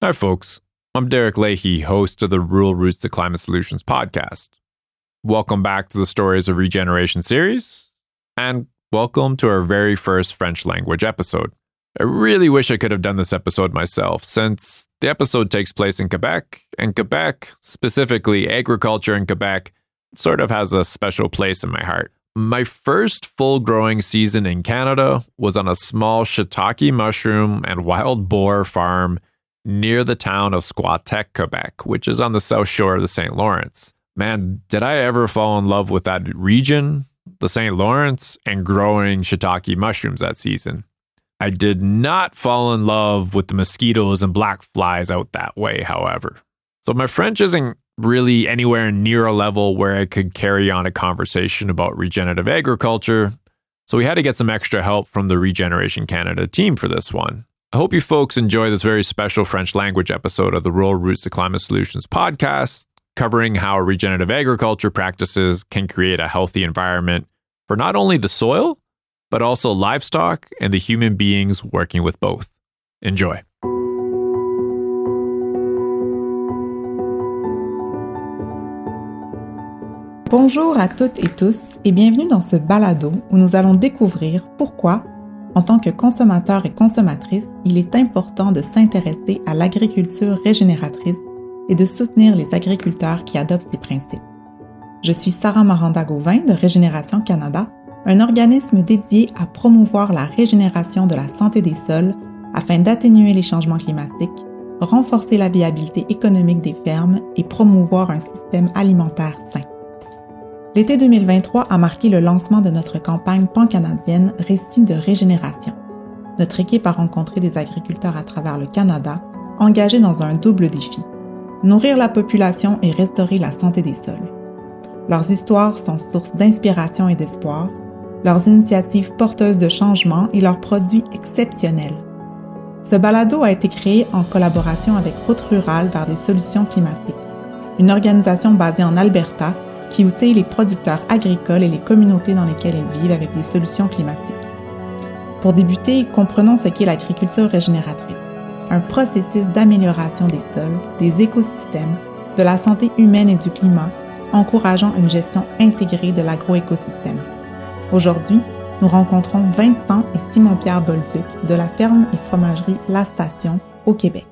Hi, folks. I'm Derek Leahy, host of the Rural Roots to Climate Solutions podcast. Welcome back to the Stories of Regeneration series, and welcome to our very first French language episode. I really wish I could have done this episode myself, since the episode takes place in Quebec, and Quebec, specifically agriculture in Quebec, sort of has a special place in my heart. My first full growing season in Canada was on a small shiitake mushroom and wild boar farm near the town of Squatek, Quebec, which is on the south shore of the St. Lawrence. Man, did I ever fall in love with that region, the St. Lawrence, and growing shiitake mushrooms that season. I did not fall in love with the mosquitoes and black flies out that way, however. So my French isn't really anywhere near a level where I could carry on a conversation about regenerative agriculture. So we had to get some extra help from the Regeneration Canada team for this one. I hope you folks enjoy this very special French language episode of the Rural Roots to Climate Solutions podcast, covering how regenerative agriculture practices can create a healthy environment for not only the soil, but also livestock and the human beings working with both. Enjoy. Bonjour à toutes et tous et bienvenue dans ce balado où nous allons découvrir pourquoi, en tant que consommateurs et consommatrices, il est important de s'intéresser à l'agriculture régénératrice et de soutenir les agriculteurs qui adoptent ces principes. Je suis Sarah Maranda-Gauvin de Régénération Canada, un organisme dédié à promouvoir la régénération de la santé des sols afin d'atténuer les changements climatiques, renforcer la viabilité économique des fermes et promouvoir un système alimentaire sain. L'été 2023 a marqué le lancement de notre campagne pan-canadienne Récit de régénération. Notre équipe a rencontré des agriculteurs à travers le Canada, engagés dans un double défi nourrir la population et restaurer la santé des sols. Leurs histoires sont source d'inspiration et d'espoir, leurs initiatives porteuses de changement et leurs produits exceptionnels. Ce balado a été créé en collaboration avec Route Rurale vers des solutions climatiques, une organisation basée en Alberta qui outille les producteurs agricoles et les communautés dans lesquelles ils vivent avec des solutions climatiques. Pour débuter, comprenons ce qu'est l'agriculture régénératrice, un processus d'amélioration des sols, des écosystèmes, de la santé humaine et du climat, encourageant une gestion intégrée de l'agroécosystème. Aujourd'hui, nous rencontrons Vincent et Simon-Pierre Bolduc de la ferme et fromagerie La Station au Québec.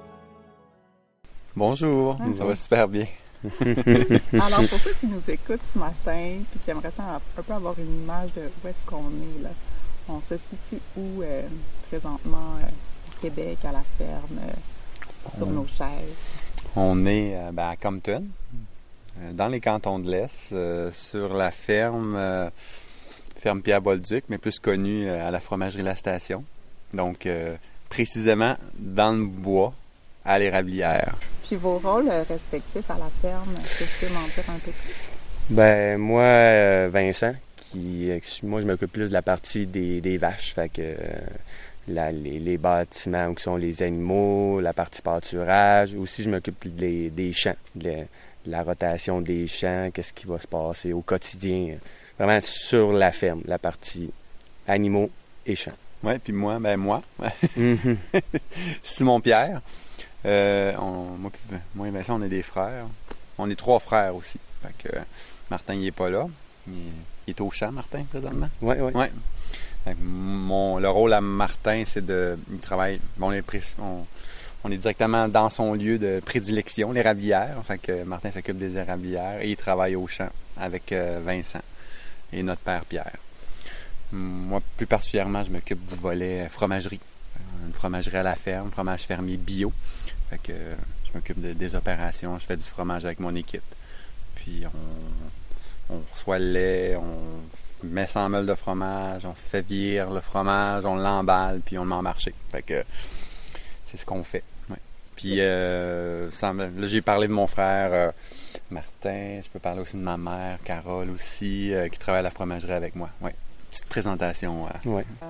Bonjour, ça va super bien. Alors, pour ceux qui nous écoutent ce matin et qui aimeraient un peu avoir une image de où est-ce qu'on est, là, on se situe où euh, présentement euh, au Québec, à la ferme, euh, sur On- nos chaises? On est ben, à Compton, dans les cantons de l'Est, sur la ferme, ferme Pierre Bolduc, mais plus connue à la fromagerie La Station. Donc, précisément dans le bois, à l'érablière. Puis vos rôles euh, respectifs à la ferme, est-ce que tu peux m'en dire un peu plus? Ben moi, euh, Vincent, qui moi je m'occupe plus de la partie des, des vaches, fait que euh, la- les, les bâtiments où sont les animaux, la partie pâturage. Aussi, je m'occupe des, des champs, de la, de la rotation des champs, qu'est-ce qui va se passer au quotidien, vraiment sur la ferme, la partie animaux et champs. Ouais, puis moi, ben moi, Mhm. Simon Pierre. Euh, on, moi, et Vincent, on est des frères. On est trois frères aussi. Fait que euh, Martin, il est pas là. Il, il est au champ, Martin, présentement. ouais, ouais. Ouais. Mon, le rôle à Martin, c'est de. Il travaille. bon, on, est on, on est directement dans son lieu de prédilection, l'érablière. Fait que Martin s'occupe des érablières et il travaille au champ avec euh, Vincent et notre père Pierre. Moi, plus particulièrement, je m'occupe du volet fromagerie. Une fromagerie à la ferme, fromage fermier bio. Fait que euh, je m'occupe de- des opérations, je fais du fromage avec mon équipe. Puis on, on reçoit le lait, on met ça en meule de fromage, on fait vieillir le fromage, on l'emballe, puis on le met en marché. Fait que c'est ce qu'on fait. ouais. Puis euh, là, j'ai parlé de mon frère euh, Martin, je peux parler aussi de ma mère, Carole aussi, euh, qui travaille à la fromagerie avec moi. Ouais. Petite présentation. euh. ouais. Euh,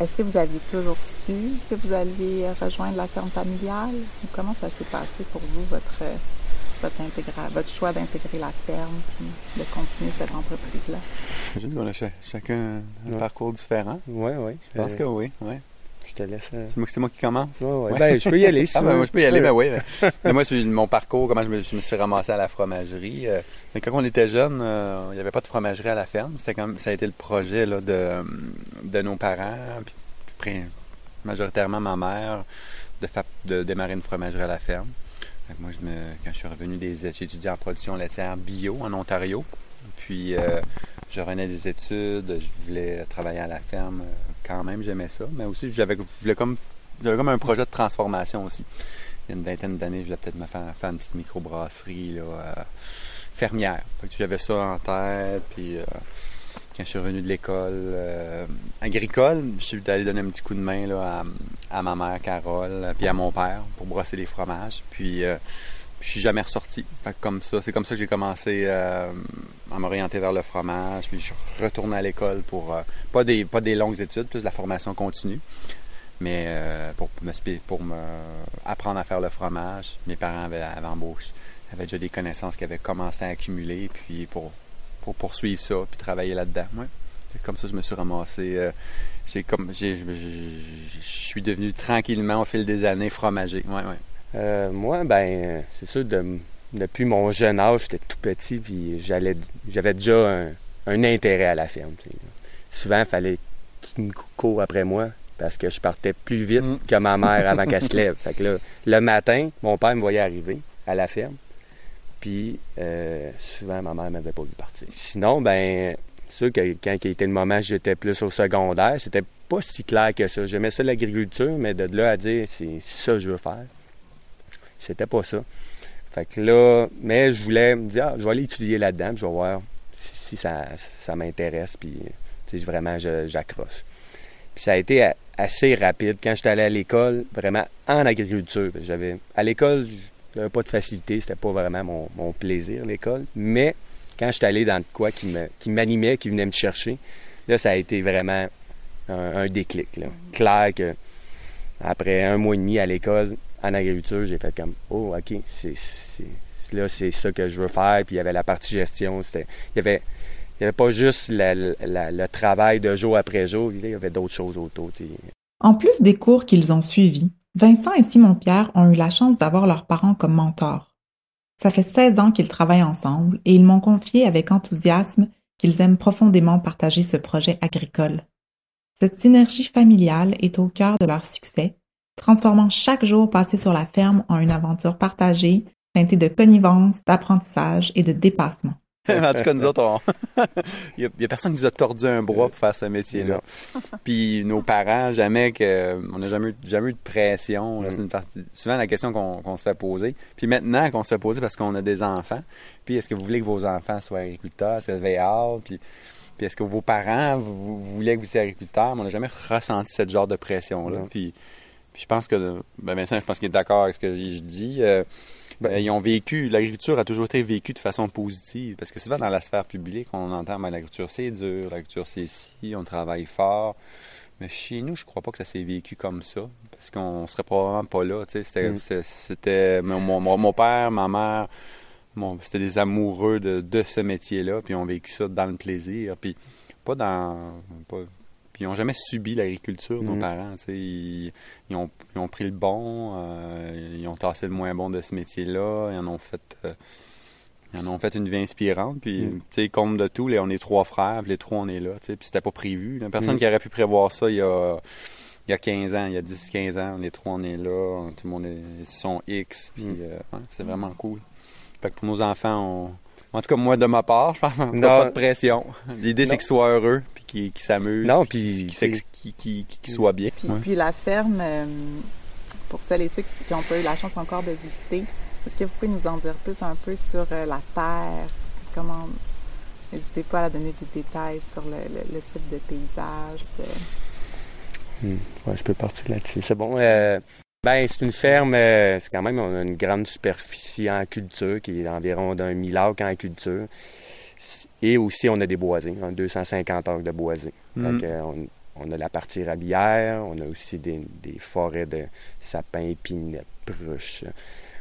est-ce que vous aviez toujours su que vous alliez rejoindre la ferme familiale? Ou comment ça s'est passé pour vous, votre, votre, intégra- votre choix d'intégrer la ferme puis de continuer cette entreprise-là? J'imagine qu'on a cha- chacun un Ouais. parcours différent. Ouais, ouais. Je pense Euh, que oui, oui. Je te laisse. euh, C'est moi, qui commence? ouais, ouais. Ouais. Ben, je peux y aller si Ah, ben, moi, je peux y aller, ben oui. ben. Mais moi, c'est mon parcours, comment je me, je me suis ramassé à la fromagerie. euh, mais quand on était jeune, euh, il n'y avait pas de fromagerie à la ferme. Comme, ça a été le projet là, de, de nos parents, puis, majoritairement ma mère, de, de démarrer une fromagerie à la ferme. Moi, je me, quand je suis revenu des j'ai étudié en production laitière bio en Ontario. Puis, euh, je revenais des études, je voulais travailler à la ferme quand même, j'aimais ça. Mais aussi, j'avais, comme, comme un projet de transformation aussi. Il y a une vingtaine d'années, je voulais peut-être me faire, faire une petite microbrasserie là, euh, fermière. J'avais ça en tête. Puis, euh, quand je suis revenu de l'école euh, agricole, je suis allé donner un petit coup de main là, à, à ma mère Carole, puis à mon père pour brosser les fromages. Puis je suis jamais ressorti. Fait comme ça, c'est comme ça que j'ai commencé euh, à m'orienter vers le fromage. Puis je suis retourné à l'école pour euh, pas des pas des longues études, plus la formation continue, mais euh, pour me pour me apprendre à faire le fromage. Mes parents avaient, avaient embauché, avaient déjà des connaissances qu'ils avaient commencé à accumuler, puis pour pour poursuivre ça, puis travailler là-dedans. Comme ça, je me suis ramassé. j'ai comme je suis devenu tranquillement au fil des années fromager. Ouais, ouais. Euh, moi, ben, c'est sûr, de- depuis mon jeune âge, j'étais tout petit, puis j'allais, j'avais déjà un, un intérêt à la ferme. Souvent, il fallait qu'il me cou- court après moi, parce que je partais plus vite Mm. que ma mère avant qu'elle se lève. Fait que là, le matin, mon père me voyait arriver à la ferme, puis euh, souvent, ma mère m'avait pas vu partir. Sinon, ben, c'est sûr que quand il était le moment, j'étais plus au secondaire, c'était pas si clair que ça. J'aimais ça l'agriculture, mais de là à dire, c'est ça que je veux faire. C'était pas ça. Fait que là, mais je voulais me dire, ah, je vais aller étudier là-dedans, je vais voir si, ça, ça m'intéresse, puis vraiment, j'accroche. Puis ça a été assez rapide. Quand j'étais allé à l'école, vraiment en agriculture, j'avais à l'école, j'avais pas de facilité, c'était pas vraiment mon, plaisir, l'école. Mais quand j'étais allé dans de quoi qui qui m'animait, qui venait me chercher, là, ça a été vraiment un, déclic. Clair que après un mois et demi à l'école, en agriculture, j'ai fait comme Oh, OK, c'est, là, c'est ça que je veux faire. Puis il y avait la partie gestion. C'était, il y avait. Il n'y avait pas juste la- la- le travail de jour après jour, il y avait d'autres choses autour. tu sais. En plus des cours qu'ils ont suivis, Vincent et Simon-Pierre ont eu la chance d'avoir leurs parents comme mentors. Ça fait 16 ans qu'ils travaillent ensemble et ils m'ont confié avec enthousiasme qu'ils aiment profondément partager ce projet agricole. Cette synergie familiale est au cœur de leur succès, transformant chaque jour passé sur la ferme en une aventure partagée, teintée de connivence, d'apprentissage et de dépassement. en tout cas, nous autres, on- il n'y a, personne qui nous a tordu un bras pour faire ce métier-là. Puis nos parents, jamais que. On n'a jamais, eu- jamais eu de pression. C'est une partie- souvent la question qu'on se fait poser. Puis maintenant qu'on se fait poser parce qu'on a des enfants. Puis est-ce que vous voulez que vos enfants soient agriculteurs? Est-ce que vous avez hâte? Puis, puis est-ce que vos parents, vous, vous voulez que vous soyez agriculteurs? Mais on n'a jamais ressenti ce genre de pression-là. Puis, puis je pense que. Ben Vincent, je pense qu'il est d'accord avec ce que je dis. Euh, ben, ils ont vécu, l'agriculture a toujours été vécue de façon positive. Parce que souvent, dans la sphère publique, on entend, ben, l'agriculture, c'est dur, l'agriculture, c'est ci, on travaille fort. Mais chez nous, je crois pas que ça s'est vécu comme ça. Parce qu'on serait probablement pas là. tu sais. C'était, Mm. c'était mon, mon- père, ma mère, mon- c'était des amoureux de, de ce métier-là. Puis ont vécu ça dans le plaisir. Puis pas dans. pas- puis ils n'ont jamais subi l'agriculture, nos Mm. parents. Ils, ils ont, ils ont pris le bon, euh, ils ont tassé le moins bon de ce métier-là, ils en ont fait. euh, ils en ont fait une vie inspirante, puis, Mm. tu sais, comme de tout, là, on est trois frères, puis les trois, on est là, tu sais, puis c'était pas prévu. là. Personne Mm. qui aurait pu prévoir ça il y a, il y a 15 ans, il y a 10-15 ans, les trois, on est là, tout le monde est, sont X, puis Mm. euh, ouais, c'est vraiment cool. Fait que pour nos enfants, on... En tout cas, moi, de ma part, je pense qu'on pas de pression. L'idée, c'est qu'ils soient heureux, qu'ils s'amusent, Non, puis qu'ils- qu'ils soient bien. Puis, Ouais. puis la ferme, euh, pour celles et ceux qui n'ont pas eu la chance encore de visiter, est-ce que vous pouvez nous en dire plus un peu sur euh, la terre? Comment. N'hésitez pas à donner des détails sur le, le- le type de paysage. de- Hmm. Ouais, je peux partir là-dessus. C'est bon. Euh, ben, c'est une ferme, euh, c'est quand même on a une grande superficie en culture qui est d'environ d'un 1000 acres en culture. Et aussi, on a des boisés, hein, 250 acres de boisés. Mm. Que, euh, on, on a la partie rabière, on a aussi des, des forêts de sapins, épinets, pruches.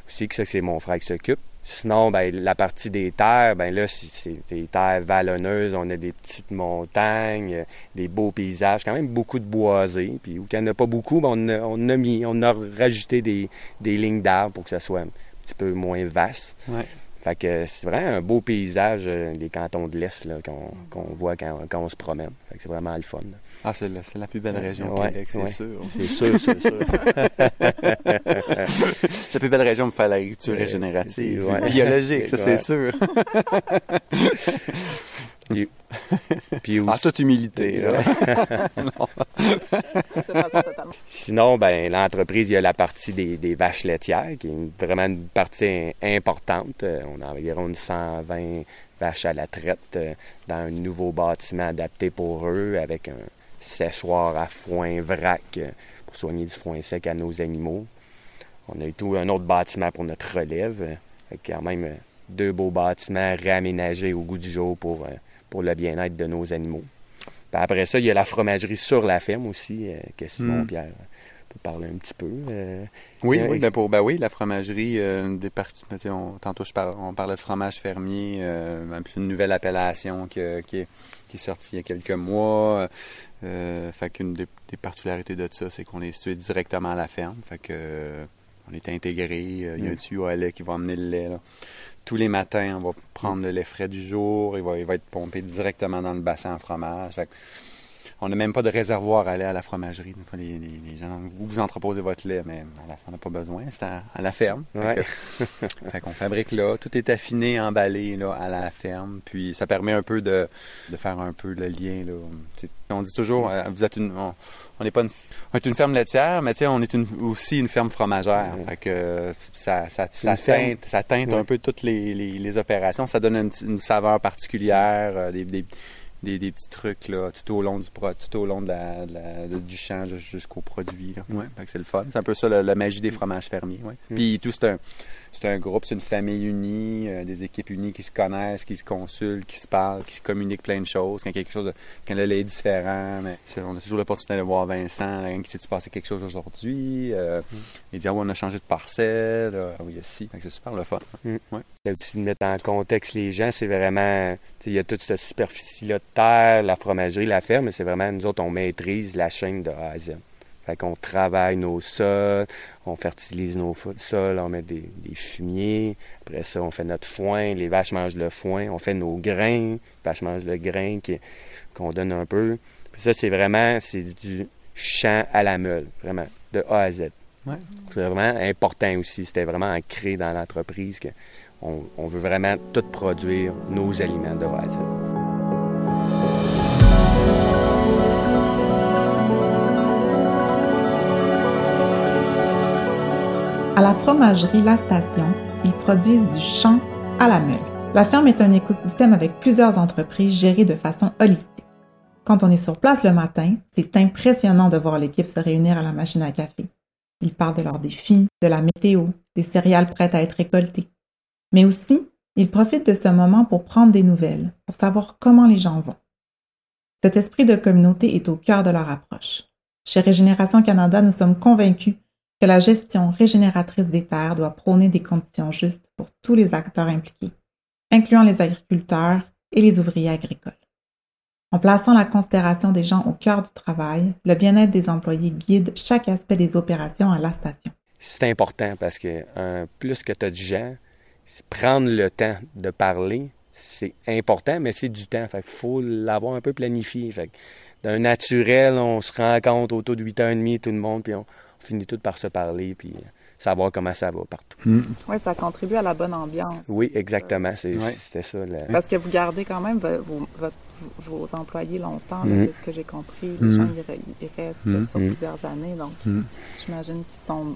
aussi que ça, c'est mon frère qui s'occupe. Sinon, ben, la partie des terres, ben là, c'est des terres vallonneuses. On a des petites montagnes, des beaux paysages, quand même beaucoup de boisés. Puis où il n'y en a pas beaucoup, ben, on, a, on a mis, on a rajouté des, des lignes d'arbres pour que ça soit un petit peu moins vaste. Ouais. Fait que c'est vraiment un beau paysage, euh, les cantons de l'Est, qu'on qu'on voit quand, quand on se promène. Fait que c'est vraiment le fun. là. Ah, c'est la, c'est la plus belle région au Ouais, Québec, c'est ouais. sûr. C'est sûr, c'est sûr. C'est la plus belle région pour faire l'agriculture Ouais, régénérative. ouais. Biologique, ça c'est sûr. Puis En aussi- toute humilité. là. Sinon, ben l'entreprise, il y a la partie des, des vaches laitières, qui est une- vraiment une partie importante. Euh, On a environ une 120 vaches à la traite euh, dans un nouveau bâtiment adapté pour eux, avec un séchoir à foin vrac euh, pour soigner du foin sec à nos animaux. On a eu tout un autre bâtiment pour notre relève. euh, que quand même euh, deux beaux bâtiments réaménagés au goût du jour pour, pour le bien-être de nos animaux. Puis après ça, il y a la fromagerie sur la ferme aussi, que Simon Mm. Pierre peut parler un petit peu. euh, Oui, oui, ben pour, ben oui, la fromagerie, euh, des parties, ben, on, tantôt je par- on parlait de fromage fermier, euh, une nouvelle appellation que- qui, est, qui est sortie il y a quelques mois. Euh, fait qu'une des, des particularités de ça, c'est qu'on est situé directement à la ferme. Fait que euh, on est intégré. euh, Il y a un Mm. tuyau à lait qui va amener le lait. là. Tous les matins, on va prendre le lait frais du jour. Il va, il va être pompé directement dans le bassin en fromage. Fait que on n'a même pas de réservoir à lait à la fromagerie. Des fois, les, gens, vous, vous entreposez votre lait, mais à la fin, on n'a pas besoin. C'est à, à la ferme. Fait Ouais. fait qu'on fabrique là. Tout est affiné, emballé là, à la ferme. Puis ça permet un peu de, de faire un peu le lien. Là. On dit toujours, euh, vous êtes une, on n'est pas une, on est une ferme laitière, mais tu sais, on est une, aussi une ferme fromagère. Fait que ça, ça, teinte, ça teinte Ouais. un peu toutes les, les, les opérations. Ça donne une, une saveur particulière, euh, des, des, des, des petits trucs là, tout au long du tout au long de la, de la- de- du champ jus- jusqu'au produit. Là. Ouais, c'est le fun. C'est un peu ça la, la magie des fromages fermiers. Ouais. Mm. Puis tout c'est un c'est un groupe, c'est une famille unie, euh, des équipes unies qui se connaissent, qui se consultent, qui se parlent, qui se communiquent plein de choses. Quand quelque chose, de- quand le lait est différent, mais on a toujours l'opportunité de voir Vincent. Là, qui s'est passé quelque chose aujourd'hui euh, Il dit ah ouais, on a changé de parcelle. Ah oui, si. C'est super le fun. Mm. Ouais. Là, aussi de mettre en contexte les gens, c'est vraiment, il y a toute cette superficie-là de terre, la fromagerie, la ferme, mais c'est vraiment, nous autres, on maîtrise la chaîne de A à Z. Fait qu'on travaille nos sols, on fertilise nos sols, on met des, des fumiers, après ça, on fait notre foin, les vaches mangent le foin, on fait nos grains, les vaches mangent le grain qu'on donne un peu. Puis ça, c'est vraiment, c'est du champ à la meule, vraiment, de A à Z. Ouais. C'est vraiment important aussi. C'était vraiment ancré dans l'entreprise que on, on veut vraiment tout produire nos aliments de A à Z. À la fromagerie La Station, ils produisent du champ à la meule. La ferme est un écosystème avec plusieurs entreprises gérées de façon holistique. Quand on est sur place le matin, c'est impressionnant de voir l'équipe se réunir à la machine à café. Ils parlent de leurs défis, de la météo, des céréales prêtes à être récoltées. Mais aussi, ils profitent de ce moment pour prendre des nouvelles, pour savoir comment les gens vont. Cet esprit de communauté est au cœur de leur approche. Chez Régénération Canada, nous sommes convaincus que la gestion régénératrice des terres doit prôner des conditions justes pour tous les acteurs impliqués, incluant les agriculteurs et les ouvriers agricoles. En plaçant la considération des gens au cœur du travail, le bien-être des employés guide chaque aspect des opérations à la station. C'est important parce que plus que tu as de gens, prendre le temps de parler, c'est important, mais c'est du temps. Fait faut l'avoir un peu planifié. D'un naturel, on se rencontre autour de 8h30, tout le monde, puis on finit tout par se parler, puis savoir comment ça va partout. Oui, ça contribue à la bonne ambiance. Oui, exactement. C'est, Ouais. C'était ça. Parce que vous gardez quand même vo- vos, vos employés longtemps, là, Mhm. de ce que j'ai compris. Les Mhm. gens, ils, re- ils restent sur plusieurs années. Donc, j'imagine qu'ils sont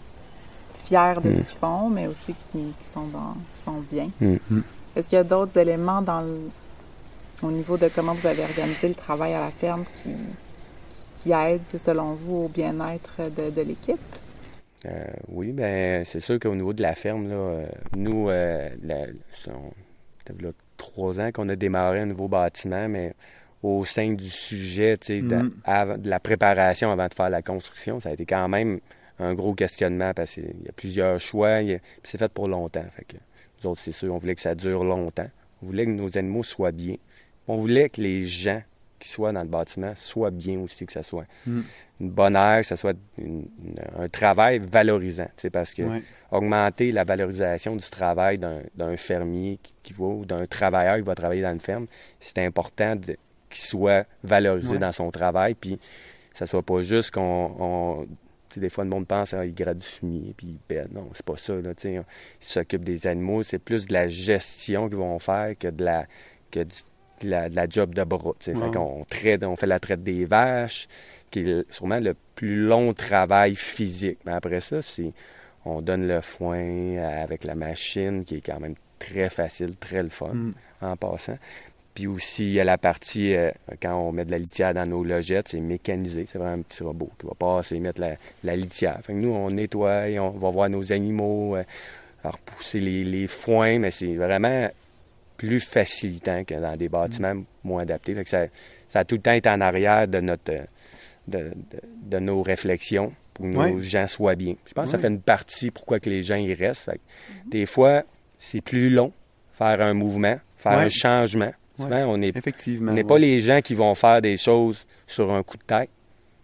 fiers de ce qu'ils font, mais aussi qu'ils sont, dans, qu'ils sont bien. Est-ce qu'il y a d'autres éléments dans le- au niveau de comment vous avez organisé le travail à la ferme qui, qui aident, selon vous, au bien-être de, de l'équipe? Euh, oui, ben c'est sûr qu'au niveau de la ferme, là, euh, nous, euh, la- on- là trois ans qu'on a démarré un nouveau bâtiment, mais au sein du sujet, tu sais, de, Mhm. avant- de la préparation avant de faire la construction, ça a été quand même un gros questionnement parce qu'il y a plusieurs choix. a- c'est fait pour longtemps. Fait que nous autres, c'est sûr, on voulait que ça dure longtemps. On voulait que nos animaux soient bien. On voulait que les gens qui soient dans le bâtiment soient bien aussi, que ça soit Mm. une bonne air, que ça soit une- une- un travail valorisant. Parce que Ouais. augmenter la valorisation du travail d'un fermier qui, qui va ou d'un travailleur qui va travailler dans une ferme, c'est important qu'il soit valorisé Ouais. dans son travail, puis ça soit pas juste qu'on... des fois, le monde pense qu'il grade du fumier, puis il pète. Non, c'est pas ça. Là, ils s'occupent des animaux. C'est plus de la gestion qu'ils vont faire que de la, que du- la, de la job de bras. Fait qu'on traite, on fait la traite des vaches, qui est sûrement le plus long travail physique. Mais après ça, c'est on donne le foin avec la machine, qui est quand même très facile, très le fun Mm. en passant. Puis aussi, il y a la partie, euh, quand on met de la litière dans nos logettes, c'est mécanisé. C'est vraiment un petit robot qui va passer et mettre la, la litière. Fait que nous, on nettoie, on va voir nos animaux, euh, repousser les, les foins, mais c'est vraiment plus facilitant que dans des bâtiments moins adaptés. Fait que ça, ça a tout le temps été en arrière de notre euh, de, de- de nos réflexions pour que nos gens soient bien. Je pense que ça fait une partie pourquoi que les gens y restent. Fait que Des fois, c'est plus long faire un mouvement, faire Ouais. un changement. Souvent, on n'est pas les gens qui vont faire des choses sur un coup de tête.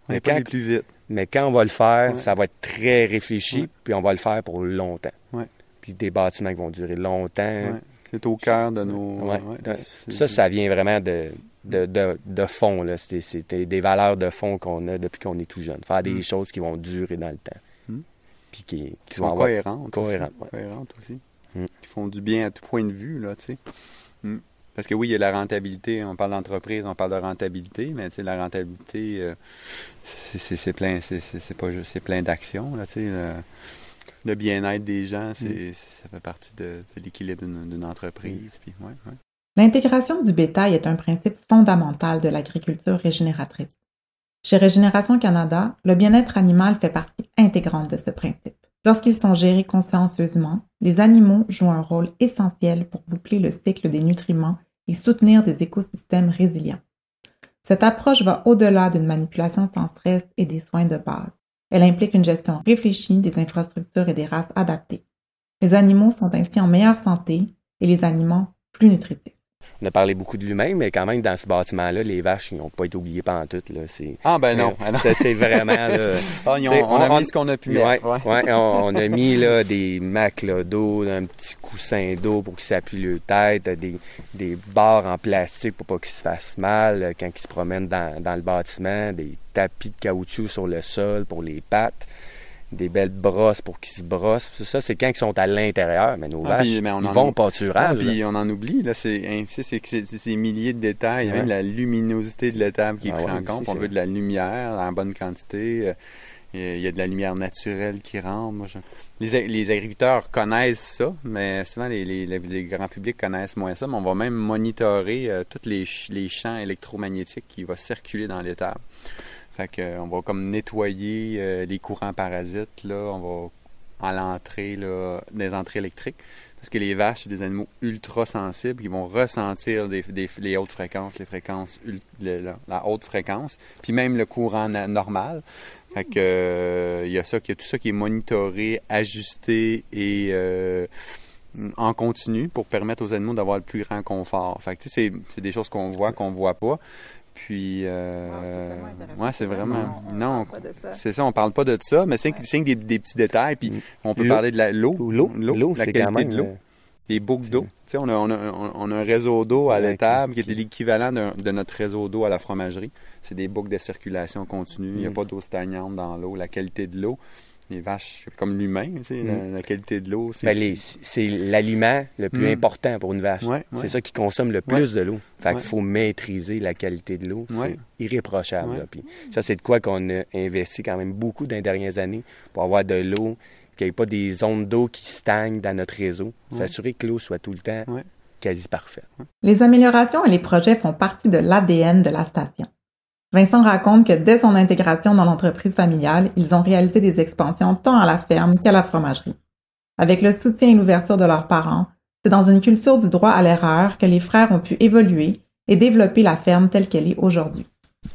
On n'est pas les plus vite. Mais quand on va le faire, ça va être très réfléchi, puis on va le faire pour longtemps. Puis des bâtiments qui vont durer longtemps. C'est au cœur de nos. Ouais. ouais, c'est- Ça, ça vient vraiment de, de, de, de fond. C'était des valeurs de fond qu'on a depuis qu'on est tout jeune. Faire des Mm. choses qui vont durer dans le temps. Mm. Puis qui, qui sont avoir- cohérentes. cohérentes, aussi. Cohérentes aussi. Mm. Qui font du bien à tout point de vue, là, tu sais. Parce que oui, il y a la rentabilité. On parle d'entreprise, on parle de rentabilité, mais la rentabilité, euh, c'est plein, c'est- plein d'actions, là, tu sais. Le, bien-être des gens, c'est Mm. ça fait partie de, de l'équilibre d'une d'une entreprise. Puis, ouais, ouais. L'intégration du bétail est un principe fondamental de l'agriculture régénératrice. Chez Régénération Canada, le bien-être animal fait partie intégrante de ce principe. Lorsqu'ils sont gérés consciencieusement, les animaux jouent un rôle essentiel pour boucler le cycle des nutriments et soutenir des écosystèmes résilients. Cette approche va au-delà d'une manipulation sans stress et des soins de base. Elle implique une gestion réfléchie des infrastructures et des races adaptées. Les animaux sont ainsi en meilleure santé et les aliments plus nutritifs. On a parlé beaucoup de l'humain, mais quand même, dans ce bâtiment-là, les vaches, ils n'ont pas été oubliées pendant tout. Là. C'est, Ah, ben non. Ça, c'est vraiment... Là, Ah, ont- on, a on- mis ce qu'on a pu Ouais, mettre. ouais. ouais, on, on a mis là, des matelas d'eau, un petit coussin d'eau pour qu'ils s'appuient le tête, des, des barres en plastique pour pas qu'ils se fassent mal euh, quand ils se promènent dans, dans le bâtiment, des tapis de caoutchouc sur le sol pour les pattes, des belles brosses pour qu'ils se brossent. Ça, c'est quand ils sont à l'intérieur, mais nos Ah, vaches, puis, mais on ils en vont au Ah, pâturage. là. puis on en oublie, là, c'est hein, tu sais, c'est c'est- c'est ces milliers de détails, il y a même la luminosité de l'étable qui Ah ouais, en compte. On veut de la lumière en bonne quantité. euh, Il y a de la lumière naturelle qui rentre. Les, ag- les agriculteurs connaissent ça, mais souvent les, les, les- les grands publics connaissent moins ça. Mais on va même monitorer euh, tous les, les champs électromagnétiques qui vont circuler dans l'étable. Fait que, euh, on va comme nettoyer euh, les courants parasites, là. On va à l'entrée, là, des entrées électriques. Parce que les vaches, c'est des animaux ultra sensibles qui vont ressentir les hautes fréquences, les fréquences, le- la, haute fréquence, puis même le courant normal. Fait que euh, il y a ça, y a tout ça qui est monitoré, ajusté et en continu pour permettre aux animaux d'avoir le plus grand confort. Fait que tu sais, c'est, c'est des choses qu'on voit, qu'on voit pas. Puis, euh, ouais, c'est vraiment, On- on non, parle pas de ça. c'est ça, on parle pas de ça, mais c'est Ouais. des, des petits détails. Puis Mm. on peut parler de la, l'eau, L'eau, l'eau, la c'est qualité quand même... de l'eau, euh, les boucles d'eau. Tu sais, on a, on, a, on- a un réseau d'eau à l'étable qui est l'équivalent de notre réseau d'eau à la fromagerie. C'est des boucles de circulation continue. Il n'y a Mm. pas d'eau stagnante dans l'eau. La qualité de l'eau, les vaches, c'est comme l'humain, tu sais, la, Mm. la qualité de l'eau, c'est Ben, les- c'est l'aliment le plus Mm. important pour une vache. Ouais, ouais. C'est ça qui consomme le plus de l'eau. Fait qu'il faut maîtriser la qualité de l'eau. Ouais. C'est irréprochable. Ouais. là. Puis ça, c'est de quoi qu'on a investi quand même beaucoup dans les dernières années pour avoir de l'eau, qu'il n'y ait pas des zones d'eau qui stagnent dans notre réseau. Ouais. S'assurer que l'eau soit tout le temps Ouais. quasi parfaite. Les améliorations et les projets font partie de l'ADN de la station. Vincent raconte que dès son intégration dans l'entreprise familiale, ils ont réalisé des expansions tant à la ferme qu'à la fromagerie. Avec le soutien et l'ouverture de leurs parents, c'est dans une culture du droit à l'erreur que les frères ont pu évoluer et développer la ferme telle qu'elle est aujourd'hui.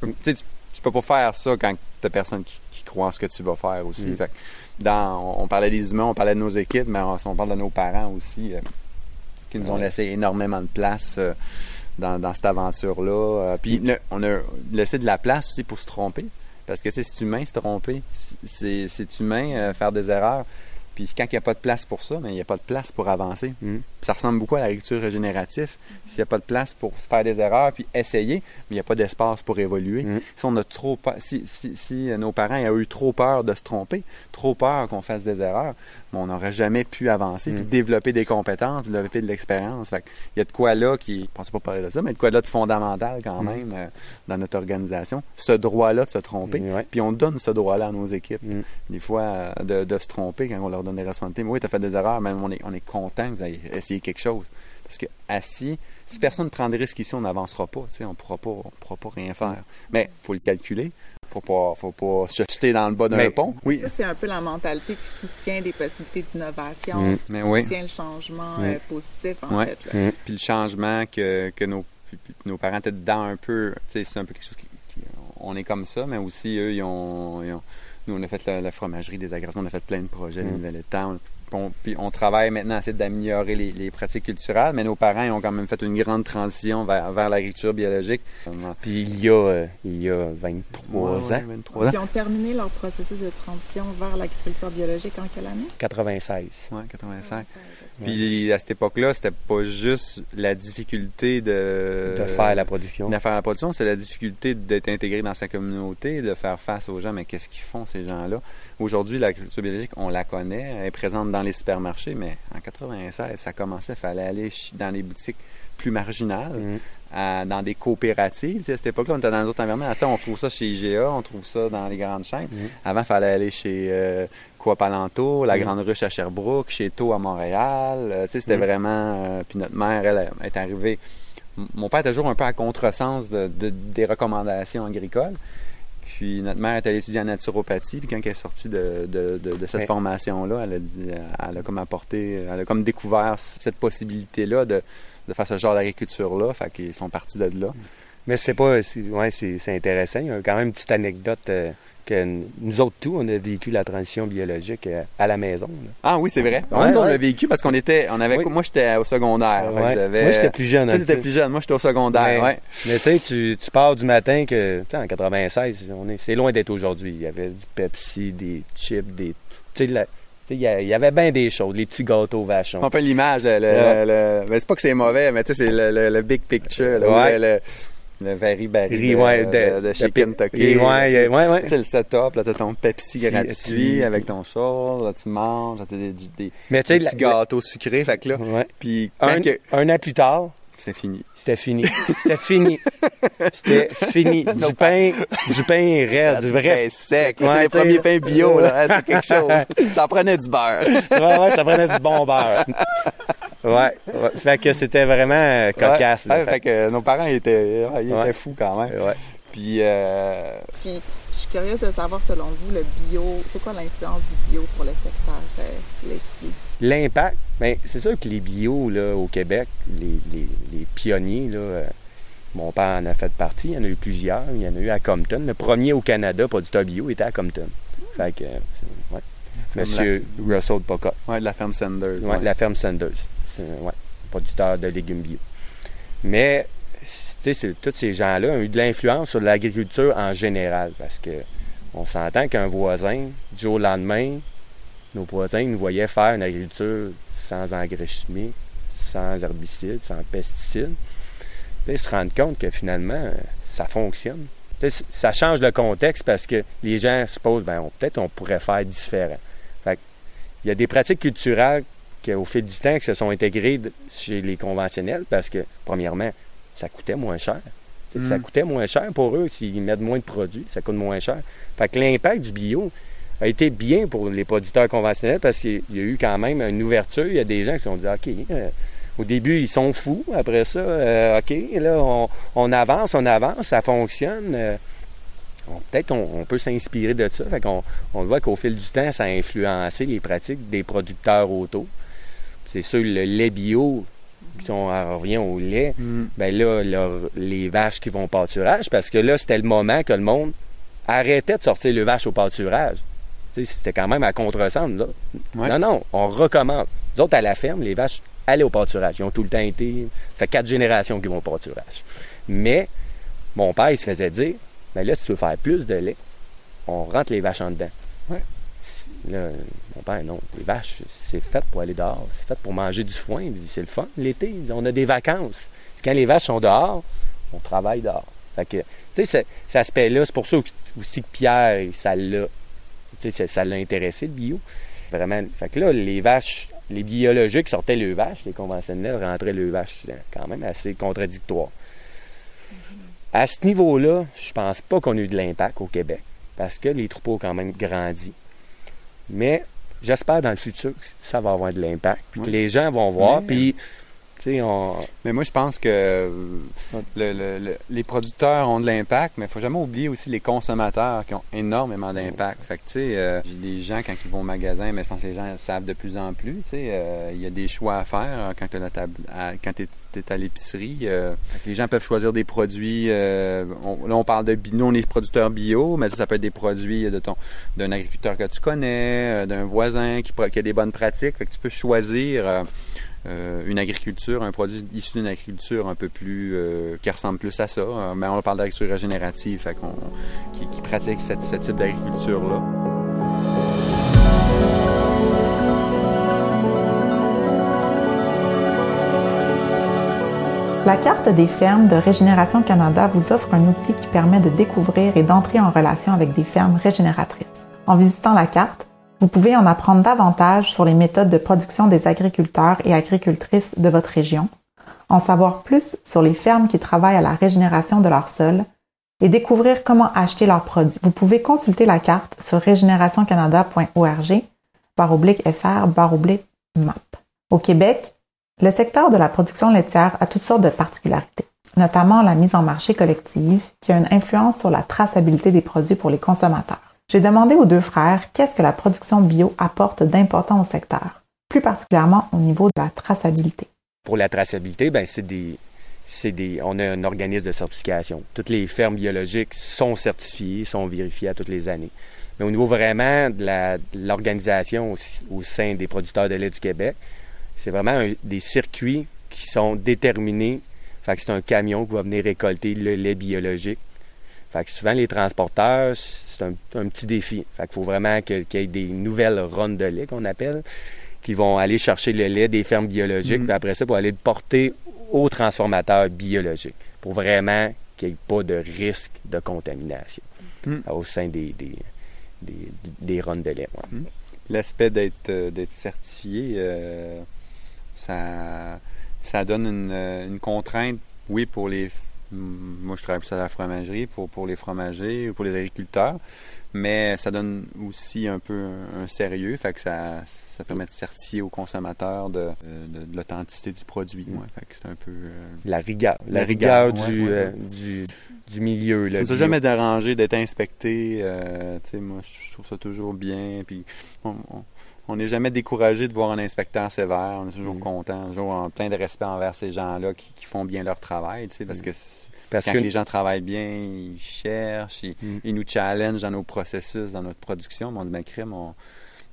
Tu sais, tu- tu peux pas faire ça quand t'as personne qui, qui croit en ce que tu vas faire aussi. Mm. Fait que dans, on, on parlait des humains, on parlait de nos équipes, mais on, on parle de nos parents aussi, euh, qui nous ont Ouais. laissé énormément de place euh, dans, dans cette aventure-là. Euh, puis le- on a laissé de la place aussi pour se tromper. Parce que c'est humain se tromper. C'est c'est humain euh, faire des erreurs. Puis quand il n'y a pas de place pour ça, mais il n'y a pas de place pour avancer. Mm. Ça ressemble beaucoup à l'agriculture régénérative. S'il n'y a pas de place pour faire des erreurs puis essayer, mais il n'y a pas d'espace pour évoluer. Mm. Si on a trop peur, si, si, si euh, nos parents ont eu trop peur de se tromper, trop peur qu'on fasse des erreurs, mais on n'aurait jamais pu avancer puis Mm. développer des compétences, développer de l'expérience. Il y a de quoi là qui, je pensais pas parler de ça, mais de quoi là de fondamental quand même euh, dans notre organisation. Ce droit-là de se tromper. Puis on donne ce droit-là à nos équipes des fois euh, de, de se tromper quand on leur donne des responsabilités. Mais oui, tu as fait des erreurs, mais on est, on est content que vous ayez essayé quelque chose. Parce que assis, si personne ne prend de risques ici, on n'avancera pas. tu sais, On ne pourra pas, on pourra pas rien faire. Mais il faut le calculer. Faut pas, faut pas se jeter dans le bas d'un pont. Oui, Ça, c'est un peu la mentalité qui soutient des possibilités d'innovation, Mm. mais qui oui. soutient le changement euh, positif, en Ouais. fait. là. Mm. Puis le changement que, que nos, nos parents étaient dedans un peu, tu sais, c'est un peu quelque chose qui, qui- On est comme ça, mais aussi, eux, ils ont. ils ont- nous, on a fait la, la fromagerie, des agressions, on a fait plein de projets, Mm. les nouvelles temps. On, puis on travaille maintenant à essayer d'améliorer les, les pratiques culturelles, mais nos parents ils ont quand même fait une grande transition vers, vers l'agriculture biologique. Puis il y a, euh, il y a 23 Ouais, ouais, ans, 23 ans. Qui ont terminé leur processus de transition vers l'agriculture biologique en quelle année? 96. Ouais, 85. Ouais. Puis à cette époque-là, c'était pas juste la difficulté de, de faire la production. de faire la production, c'est la difficulté d'être intégré dans sa communauté, de faire face aux gens. Mais qu'est-ce qu'ils font ces gens-là? Aujourd'hui, l'agriculture biologique, on la connaît, elle est présente dans les supermarchés, mais en 96, ça commençait, il fallait aller dans les boutiques plus marginales, Mm. à- dans des coopératives. Tu sais, à cette époque-là, on était dans d'autres environnements. À ce temps, on trouve ça chez IGA, on trouve ça dans les grandes chaînes. Mhm. Avant, il fallait aller chez euh, La Mhm. Grande Ruche à Sherbrooke, chez Tau à Montréal. Euh, c'était Mhm. vraiment... euh, puis notre mère, elle, elle est arrivée... M- Mon père était toujours un peu à contresens de, de- des recommandations agricoles. Puis notre mère est allée étudier en naturopathie. Puis quand elle est sortie de, de, cette formation-là, elle a dit, elle a comme apporté, elle a comme découvert cette possibilité-là de, de faire ce genre d'agriculture-là. Fait qu'ils sont partis de là. Mais c'est pas. Ouais, c'est c'est intéressant. Il y a quand même une petite anecdote euh, que nous autres, tous, on a vécu la transition biologique euh, à la maison. là. Ah oui, c'est vrai. Ouais, on l'a vécu parce qu'on était, on avait, Oui. moi j'étais au secondaire. Ouais. j'avais- Moi, j'étais plus jeune. Toi, hein, t'étais plus jeune. Moi, j'étais au secondaire. Mais-. Mais tu sais, tu, pars du matin que, tu sais, en 96, on est, c'est loin d'être aujourd'hui. Il y avait du Pepsi, des chips, des. Tu sais, il y avait bien des choses, les petits gâteaux vachons. On fait l'image. Le, le, Ouais. le- ben, c'est pas que c'est mauvais, mais tu sais, c'est le, big picture. là. Le, very berry Ri- de, ouais, de, de chez Kentucky. Ouais, ouais. Tu sais, le setup, là, t'as ton Pepsi Si, gratuit tu- avec ton chose, là, tu manges, là, t'as des, des, Mais des la- petits gâteaux sucrés, fait que là, Ouais. puis Un, que... un an plus tard, C'est fini. c'était fini. C'était fini. C'était fini. Du pain, du pain raide, du vrai. Pain sec, Ouais, les premiers pains bio, là, c'est quelque chose. Ça en prenait du beurre. Ouais, ouais, ça prenait du bon beurre. Ouais, ouais. Fait que c'était vraiment euh, cocasse. Ouais, là. ouais, fait que nos parents étaient, ouais, ils Ouais. étaient fous quand même. Ouais. Puis, euh, Puis, je suis curieuse de savoir, selon vous, le bio, c'est quoi l'influence du bio pour le secteur euh, laitier? L'impact, ben, c'est sûr que les bio là, au Québec, les, les, les pionniers, là, euh, mon père en a fait partie, il y en a eu plusieurs. Il y en a eu à Compton. Le premier au Canada, producteur bio, était à Compton. Fait que, euh, c'est- ouais. Monsieur Russell Pocock, ouais, de la ferme Sanders. ouais, ouais. la ferme Sanders. Ouais, producteur de légumes bio. Mais, tous ces gens-là ont eu de l'influence sur l'agriculture en général parce que on s'entend qu'un voisin, du jour au lendemain, nos voisins nous voyaient faire une agriculture sans engrais chimiques, sans herbicides, sans pesticides. Ils se rendent compte que finalement, ça fonctionne. Ça change le contexte parce que les gens se posent, ben, peut-être on pourrait faire différent. Fait il y a des pratiques culturelles qui, au fil du temps, qui se sont intégrées de- chez les conventionnels parce que, premièrement, ça coûtait moins cher. Mm. Ça coûtait moins cher pour eux s'ils mettent moins de produits, ça coûte moins cher. Fait que l'impact du bio a été bien pour les producteurs conventionnels parce qu'il y a eu quand même une ouverture. Il y a des gens qui se sont dit, OK, euh, au début, ils sont fous. Après ça, euh, OK, là, on, on avance, on avance, ça fonctionne. Euh, Peut-être qu'on on peut s'inspirer de ça. Fait qu'on on voit qu'au fil du temps, ça a influencé les pratiques des producteurs auto. C'est sûr, le lait bio, si on en revient au lait, Mm. ben là, leur- les vaches qui vont au pâturage, parce que là, c'était le moment que le monde arrêtait de sortir le vache au pâturage. C'était quand même à contresens. là. Ouais. Non, non, on recommande. Nous autres, à la ferme, les vaches allaient au pâturage. Ils ont tout le temps été. Ça fait quatre générations qu'ils vont au pâturage. Mais mon père, il se faisait dire ben là, si tu veux faire plus de lait, on rentre les vaches en dedans. Ouais. Là, mon père, non. Les vaches, c'est fait pour aller dehors. C'est fait pour manger du foin. Il dit, c'est le fun. L'été, on a des vacances. Quand les vaches sont dehors, on travaille dehors. Cet aspect-là, c'est pour ça aussi que Pierre, ça l'a, intéressé, le bio. Vraiment. Là, les vaches, les biologiques sortaient le vache, les conventionnels rentraient le vache. C'est quand même assez contradictoire. À ce niveau-là, je pense pas qu'on ait eu de l'impact au Québec, parce que les troupeaux ont quand même grandi. Mais j'espère dans le futur que ça va avoir de l'impact, puis que les gens vont voir, puis, on... Mais moi, je pense que le- le- le- les producteurs ont de l'impact, mais il faut jamais oublier aussi les consommateurs qui ont énormément d'impact. Fait que, tu sais, euh, les gens, quand ils vont au magasin, mais je pense que les gens savent de plus en plus, tu sais, euh, il y a des choix à faire euh, quand tu es, à l'épicerie. euh, les gens peuvent choisir des produits. euh, on- là, on parle de bi- nous, on est producteurs bio, mais ça, ça peut être des produits de ton d'un agriculteur que tu connais, euh, d'un voisin qui, qui a des bonnes pratiques. Fait que tu peux choisir. Euh, une agriculture, un produit issu d'une agriculture un peu plus euh, qui ressemble plus à ça. Euh, mais on parle d'agriculture régénérative, fait qui, qui pratique cette- ce type d'agriculture là. La carte des fermes de Régénération Canada vous offre un outil qui permet de découvrir et d'entrer en relation avec des fermes régénératrices. En visitant la carte, vous pouvez en apprendre davantage sur les méthodes de production des agriculteurs et agricultrices de votre région, en savoir plus sur les fermes qui travaillent à la régénération de leur sol et découvrir comment acheter leurs produits. Vous pouvez consulter la carte sur régénérationcanada.org FR MAP. Au Québec, le secteur de la production laitière a toutes sortes de particularités, notamment la mise en marché collective qui a une influence sur la traçabilité des produits pour les consommateurs. J'ai demandé aux deux frères qu'est-ce que la production bio apporte d'important au secteur, plus particulièrement au niveau de la traçabilité. Pour la traçabilité, ben c'est des, des, on a un organisme de certification. Toutes les fermes biologiques sont certifiées, sont vérifiées à toutes les années. Mais au niveau vraiment de l'organisation au, sein des producteurs de lait du Québec, c'est vraiment des circuits qui sont déterminés. Fait que c'est un camion qui va venir récolter le lait biologique. Fait que souvent, les transporteurs, c'est un, un petit défi. Fait qu'il faut vraiment qu'il y ait des nouvelles runs de lait qu'on appelle, qui vont aller chercher le lait des fermes biologiques, Mhm. puis après ça, pour aller le porter aux transformateurs biologiques, pour vraiment qu'il n'y ait pas de risque de contamination Mhm. au sein des, des, des, des runs de lait. ouais. L'aspect d'être euh, d'être certifié, euh, ça ça donne une, euh, une contrainte, oui, pour les moi je travaille plus à la fromagerie, pour, pour les fromagers ou pour les agriculteurs, mais ça donne aussi un peu un, un sérieux, fait que ça, ça permet de certifier aux consommateurs de, de, de l'authenticité du produit. Mm. Ouais, fait que c'est un peu. euh, La rigueur. La, La rigueur, rigueur, du, ouais, ouais, euh, du, du milieu. Ça là, bio. jamais dérangé d'être inspecté. euh, tu sais, moi, je trouve ça toujours bien. Puis, on- on- on n'est jamais découragé de voir un inspecteur sévère. On est toujours Mm. content, toujours en plein de respect envers ces gens-là qui, qui font bien leur travail. Tu sais, parce Mm. que Parce quand que les gens travaillent bien, ils cherchent, ils, Mm. ils nous challengent dans nos processus, dans notre production. Mais on dit, ben, crème, on-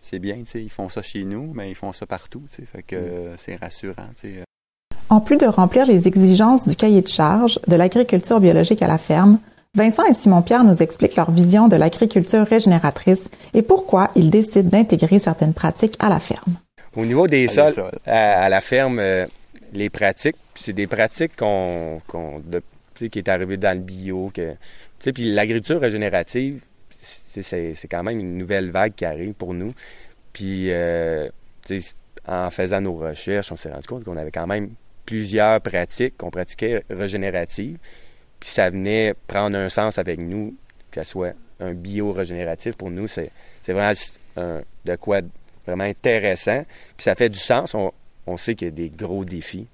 c'est bien, tu sais, ils font ça chez nous, mais ils font ça partout. Tu sais, fait que Mm. euh, c'est rassurant. Tu sais. En plus de remplir les exigences du cahier de charge de l'agriculture biologique à la ferme, Vincent et Simon-Pierre nous expliquent leur vision de l'agriculture régénératrice et pourquoi ils décident d'intégrer certaines pratiques à la ferme. au niveau des sols, ça. à, à la ferme, euh, les pratiques, c'est des pratiques qu'on, de- qui est arrivé dans le bio. Que, tu sais, puis l'agriculture régénérative, c'est, c'est, c'est quand même une nouvelle vague qui arrive pour nous. Puis, euh, en faisant nos recherches, on s'est rendu compte qu'on avait quand même plusieurs pratiques qu'on pratiquait régénératives. Puis ça venait prendre un sens avec nous, que ce soit un bio-régénératif. Pour nous, c'est, vraiment un- de quoi vraiment intéressant. Puis ça fait du sens. On, on sait qu'il y a des gros défis.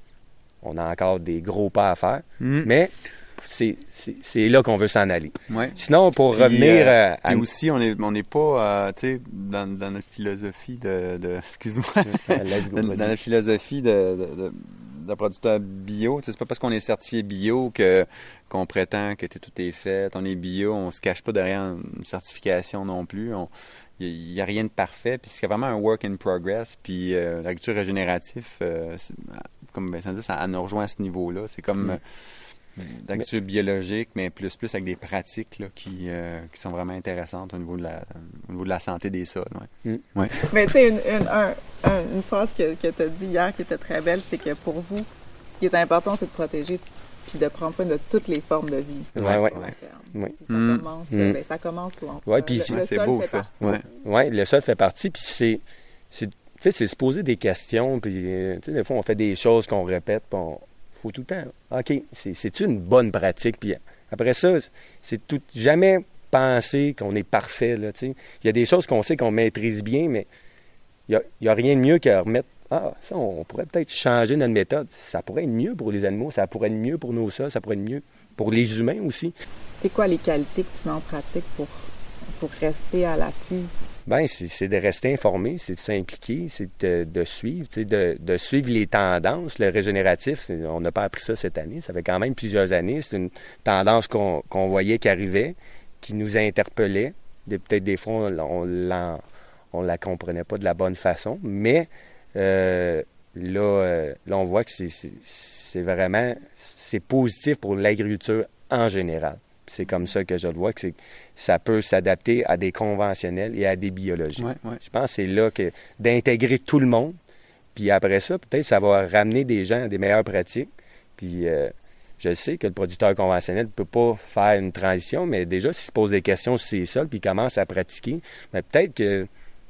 On a encore des gros pas à faire. Mm. Mais c'est, là qu'on veut s'en aller. Ouais. Sinon, pour Puis, revenir euh, euh, à... Puis aussi, on n'est on pas, euh, tu sais, dans, dans notre philosophie de... de excuse-moi. Dans, dans la philosophie de, de, de- de producteur bio. C'est pas parce qu'on est certifié bio que qu'on prétend que tout est fait. On est bio, on se cache pas derrière une certification non plus. il n'y a, rien de parfait. Puis c'est vraiment un work in progress. Puis euh, l'agriculture régénérative, euh, comme Vincent dit, ça, nous rejoint à ce niveau-là. C'est comme mm. d'agriculture biologique, mais plus plus avec des pratiques là, qui, euh, qui sont vraiment intéressantes au niveau de la, au niveau de la santé des sols. Ouais. Mm. Mais tu sais, une, une, une, phrase que, que tu as dit hier qui était très belle, c'est que pour vous, ce qui est important, c'est de protéger puis de prendre soin de toutes les formes de vie. Oui, oui. Ouais. Ça, mm. commence, mm. ben, ça commence souvent. Oui, puis c'est beau, ça. Oui, ouais, le sol fait partie, puis c'est tu sais, c'est se poser des questions, puis, tu sais, des fois, on fait des choses qu'on répète, puis on faut tout le temps, OK, c'est une bonne pratique, puis après ça, c'est tout, jamais penser qu'on est parfait, là, tu sais. Il y a des choses qu'on sait qu'on maîtrise bien, mais il n'y a, a, rien de mieux que remettre, ah, ça, on pourrait peut-être changer notre méthode. Ça pourrait être mieux pour les animaux, ça pourrait être mieux pour nos sols, ça pourrait être mieux pour les humains aussi. C'est quoi les qualités que tu mets en pratique pour, pour rester à l'affût? Ben c'est de rester informé, c'est de s'impliquer, c'est de, suivre, de, de, suivre les tendances. Le régénératif, on n'a pas appris ça cette année, ça fait quand même plusieurs années. C'est une tendance qu'on voyait qui arrivait, qui nous interpellait. Peut-être des fois, on ne la comprenait pas de la bonne façon, mais euh, là, euh, là, on voit que c'est vraiment c'est positif pour l'agriculture en général. C'est comme ça que je le vois, que ça peut s'adapter à des conventionnels et à des biologies. Je pense que c'est là que d'intégrer tout le monde, puis après ça, peut-être ça va ramener des gens à des meilleures pratiques. Puis euh, je sais que le producteur conventionnel ne peut pas faire une transition, mais déjà, s'il se pose des questions sur ses sols, puis il commence à pratiquer, mais peut-être que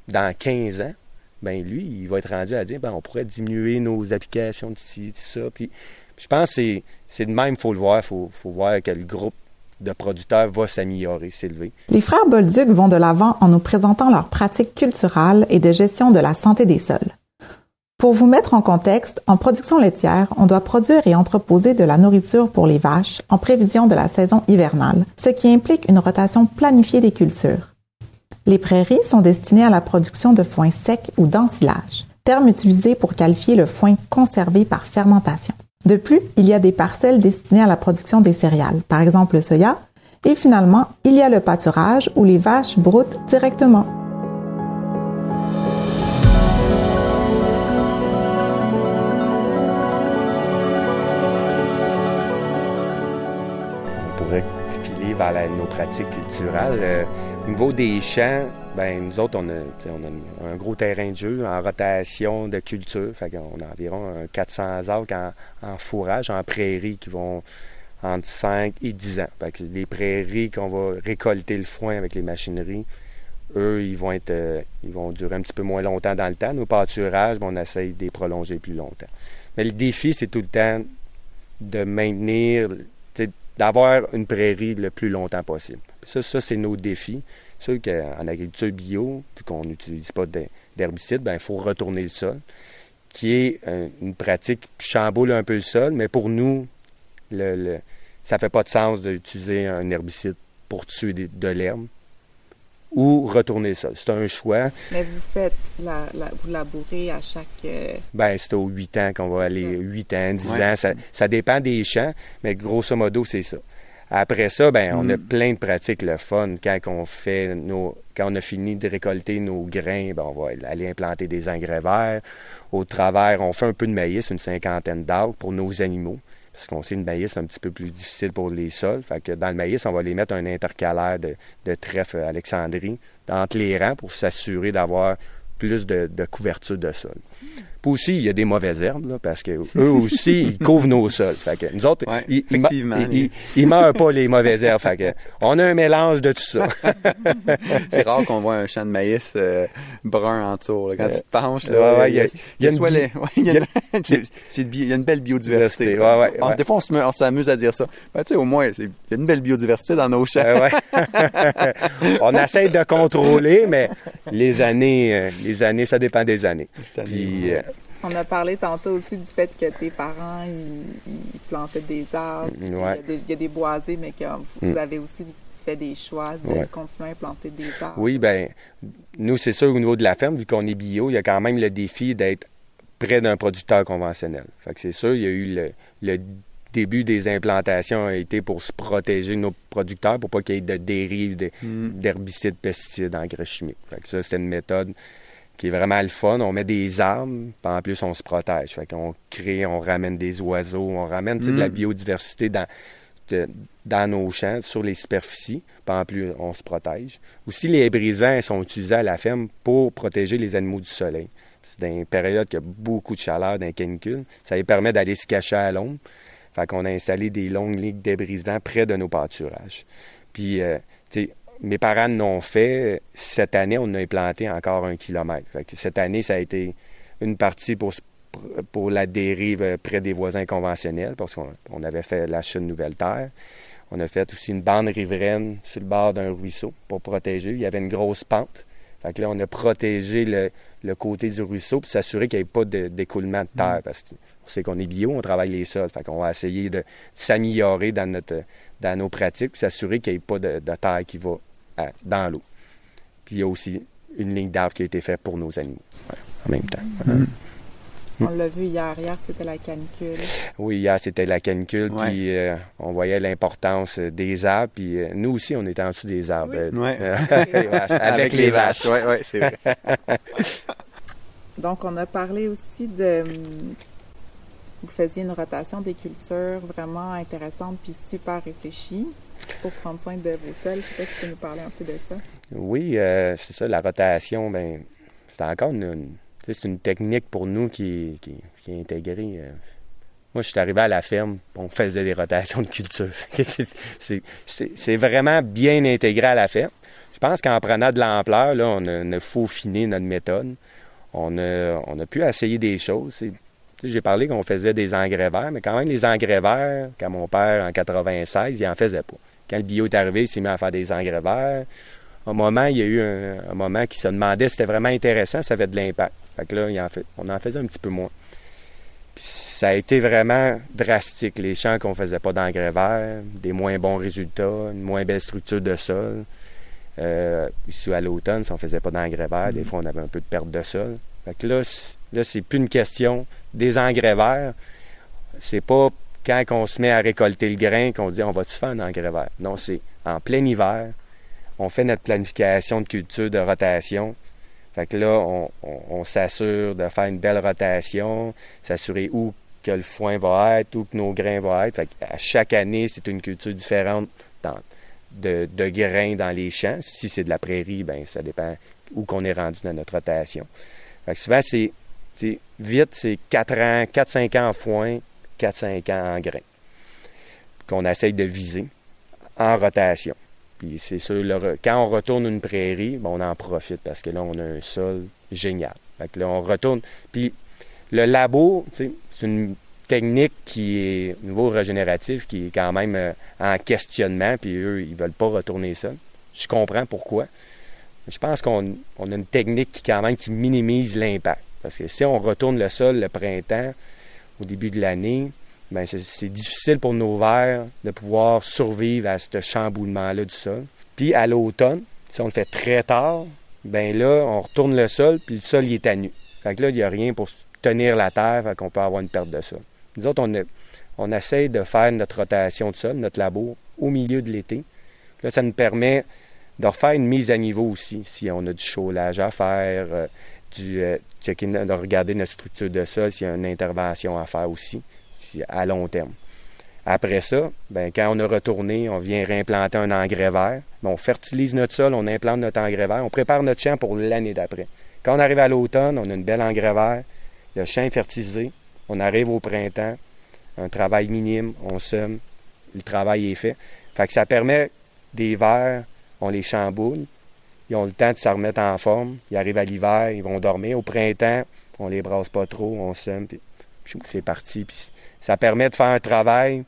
dans 15 ans, ben lui, il va être rendu à dire, ben on pourrait diminuer nos applications d'ici, tout ça. Puis je pense que c'est de même, il faut le voir. Il faut, faut voir quel groupe de producteurs va s'améliorer, s'élever. Les frères Bolduc vont de l'avant en nous présentant leurs pratiques culturales et de gestion de la santé des sols. Pour vous mettre en contexte, en production laitière, on doit produire et entreposer de la nourriture pour les vaches en prévision de la saison hivernale, ce qui implique une rotation planifiée des cultures. Les prairies sont destinées à la production de foin sec ou d'ensilage, terme utilisé pour qualifier le foin conservé par fermentation. De plus, il y a des parcelles destinées à la production des céréales, par exemple le soya, et finalement, il y a le pâturage où les vaches broutent directement. On pourrait filer vers nos pratiques culturelles. Au niveau des champs, ben nous autres, on a, un gros terrain de jeu en rotation de culture. Fait qu'on a environ 400 acres en, fourrage, en prairies qui vont entre 5 et 10 ans. Les prairies qu'on va récolter le foin avec les machineries, eux, ils vont être euh, durer un petit peu moins longtemps dans le temps. Nos pâturages, ben, on essaye de les prolonger plus longtemps. Mais le défi, c'est tout le temps de maintenir, d'avoir une prairie le plus longtemps possible. Ça, ça c'est nos défis sûr qu'en agriculture bio, vu qu'on n'utilise pas d'herbicide, ben, il faut retourner le sol, qui est une pratique qui chamboule un peu le sol, mais pour nous, le, ça ne fait pas de sens d'utiliser un herbicide pour tuer de l'herbe ou retourner le sol. C'est un choix. Mais vous faites, la, vous labourez à chaque... Euh, ben, c'est aux 8 ans qu'on va aller, 8 ans, 10 ans, ça, ça, dépend des champs, mais grosso modo, c'est ça. Après ça, ben, on a mm. plein de pratiques le fun. Quand on fait nos, quand on a fini de récolter nos grains, ben, on va aller implanter des engrais verts. Au travers, on fait un peu de maïs, une cinquantaine d'arbres pour nos animaux. Parce qu'on sait que le maïs, c'est un petit peu plus difficile pour les sols. Fait que dans le maïs, on va les mettre un intercalaire de, de trèfle Alexandrie entre les rangs pour s'assurer d'avoir plus de, de couverture de sol. Puis aussi, il y a des mauvaises herbes, parce que eux aussi, ils couvrent nos sols. Fait que nous autres, ils, ils, meurent pas les mauvaises herbes. Fait que on a un mélange de tout ça. c'est rare qu'on voit un champ de maïs euh, brun en dessous. Quand tu te penches, il y a, une belle biodiversité. des fois, on s'amuse à dire ça. Ben, tu sais, au moins, il y a une belle biodiversité dans nos champs. on essaie de contrôler, mais les années, euh, les années, ça dépend des années. Euh, on a parlé tantôt aussi du fait que tes parents, ils, plantaient des arbres. Il, y a des, boisés, mais que vous mm. avez aussi fait des choix de continuer à planter des arbres. Oui, ben nous, c'est sûr, au niveau de la ferme, vu qu'on est bio, il y a quand même le défi d'être près d'un producteur conventionnel. Fait que c'est sûr, il y a eu le, le début des implantations a été pour se protéger nos producteurs pour pas qu'il y ait de dérive de- Mm. d'herbicides, pesticides, engrais chimiques. Fait que ça, c'est une méthode qui est vraiment le fun. On met des arbres, puis en plus, on se protège. Fait qu'on crée, on ramène des oiseaux, on ramène de la Mm. biodiversité dans, de- dans nos champs, sur les superficies, puis en plus, on se protège. Aussi, les brise-vents sont utilisés à la ferme pour protéger les animaux du soleil. C'est dans une période qui a beaucoup de chaleur, dans les canicules. Ça les permet d'aller se cacher à l'ombre. Fait qu'on a installé des longues lignes de brise-vents près de nos pâturages. Puis, euh, tu sais, mes parents l'ont fait. Cette année, on a implanté encore un kilomètre. Fait que cette année, ça a été une partie pour, la dérive euh, près des voisins conventionnels, parce qu'on on avait fait l'achat de nouvelles terres. On a fait aussi une bande riveraine sur le bord d'un ruisseau pour protéger. Il y avait une grosse pente. Fait que là, on a protégé le, le côté du ruisseau pour s'assurer qu'il n'y ait pas d'écoulement de terre. Parce qu'on sait qu'on est bio, on travaille les sols. Fait qu'on va essayer de s'améliorer dans, notre, dans nos pratiques pour s'assurer qu'il n'y ait pas de, de terre qui va à- dans l'eau. Puis il y a aussi une ligne d'arbres qui a été faite pour nos animaux ouais, en même temps. Mm. On l'a vu hier. Hier, c'était la canicule. Oui, hier, c'était la canicule, Ouais. puis euh, on voyait l'importance euh, des arbres, puis euh, nous aussi, on était en dessous des arbres. Oui. Ouais. les vaches, avec, les vaches. Oui, oui, c'est vrai. Donc, on a parlé aussi de... hum, Vous faisiez une rotation des cultures vraiment intéressante puis super réfléchie pour prendre soin de vos. Je sais pas si tu peux nous parler un peu de ça. Oui, euh, c'est ça, la rotation, ben, c'est encore une, c'est une technique pour nous qui, qui, qui est intégrée. euh. Moi, je suis arrivé à la ferme, on faisait des rotations de culture. C'est- vraiment bien intégré à la ferme. Je pense qu'en prenant de l'ampleur, là, on a, faufiné notre méthode. On a, on a pu essayer des choses. J'ai parlé qu'on faisait des engrais verts, mais quand même, les engrais verts, quand mon père, en 96, il en faisait pas. Quand le bio est arrivé, il s'est mis à faire des engrais verts. Un moment, il y a eu un, un moment qui se demandait si c'était vraiment intéressant, ça avait de l'impact. Fait que là, il en fait, on en faisait un petit peu moins. Puis ça a été vraiment drastique. Les champs qu'on faisait pas d'engrais verts, des moins bons résultats, une moins belle structure de sol. Euh, ici, à l'automne, si on faisait pas d'engrais verts, des fois, on avait un peu de perte de sol. Fait que là, là, c'est plus une question des engrais verts. C'est pas quand on se met à récolter le grain qu'on dit on va-tu faire un engrais vert? Non, c'est en plein hiver. On fait notre planification de culture de rotation. Fait que là, on, s'assure de faire une belle rotation, s'assurer où que le foin va être, où que nos grains vont être. Fait à chaque année, c'est une culture différente de, grains dans les champs. Si c'est de la prairie, ben ça dépend où qu'on est rendu dans notre rotation. Fait que souvent, c'est c'est- vite, c'est 4 ans, 4-5 ans en foin, 4-5 ans en grain. Qu'on essaye de viser en rotation. Puis c'est sûr, quand on retourne une prairie, on en profite parce que là, on a un sol génial. Là, on retourne. Puis le labo, c'est une technique qui est au niveau régénératif, qui est quand même euh, en questionnement, puis eux, ils veulent pas retourner ça. Je comprends pourquoi. Je pense qu'on on a une technique qui quand même qui minimise l'impact. Parce que si on retourne le sol le printemps, au début de l'année, ben c'est, difficile pour nos vers de pouvoir survivre à ce chamboulement-là du sol. Puis à l'automne, si on le fait très tard, ben là, on retourne le sol, puis le sol il est à nu. Fait que là, il n'y a rien pour tenir la terre, fait qu'on peut avoir une perte de sol. Nous autres, on, essaie de faire notre rotation de sol, notre labo, au milieu de l'été. Là, ça nous permet de refaire une mise à niveau aussi, si on a du chaulage à faire, euh, du euh, de regarder notre structure de sol, s'il y a une intervention à faire aussi, si- à long terme. Après ça, ben, quand on a retourné, on vient réimplanter un engrais vert. On fertilise notre sol, on implante notre engrais vert, on prépare notre champ pour l'année d'après. Quand on arrive à l'automne, on a une belle engrais vert, le champ est fertilisé, on arrive au printemps, un travail minime, on sème, le travail est fait. Fait que ça permet des vers, on les chamboule, ils ont le temps de se remettre en forme, ils arrivent à l'hiver, ils vont dormir. Au printemps, on les brasse pas trop, on sème, puis c'est parti. Puis ça permet de faire un travail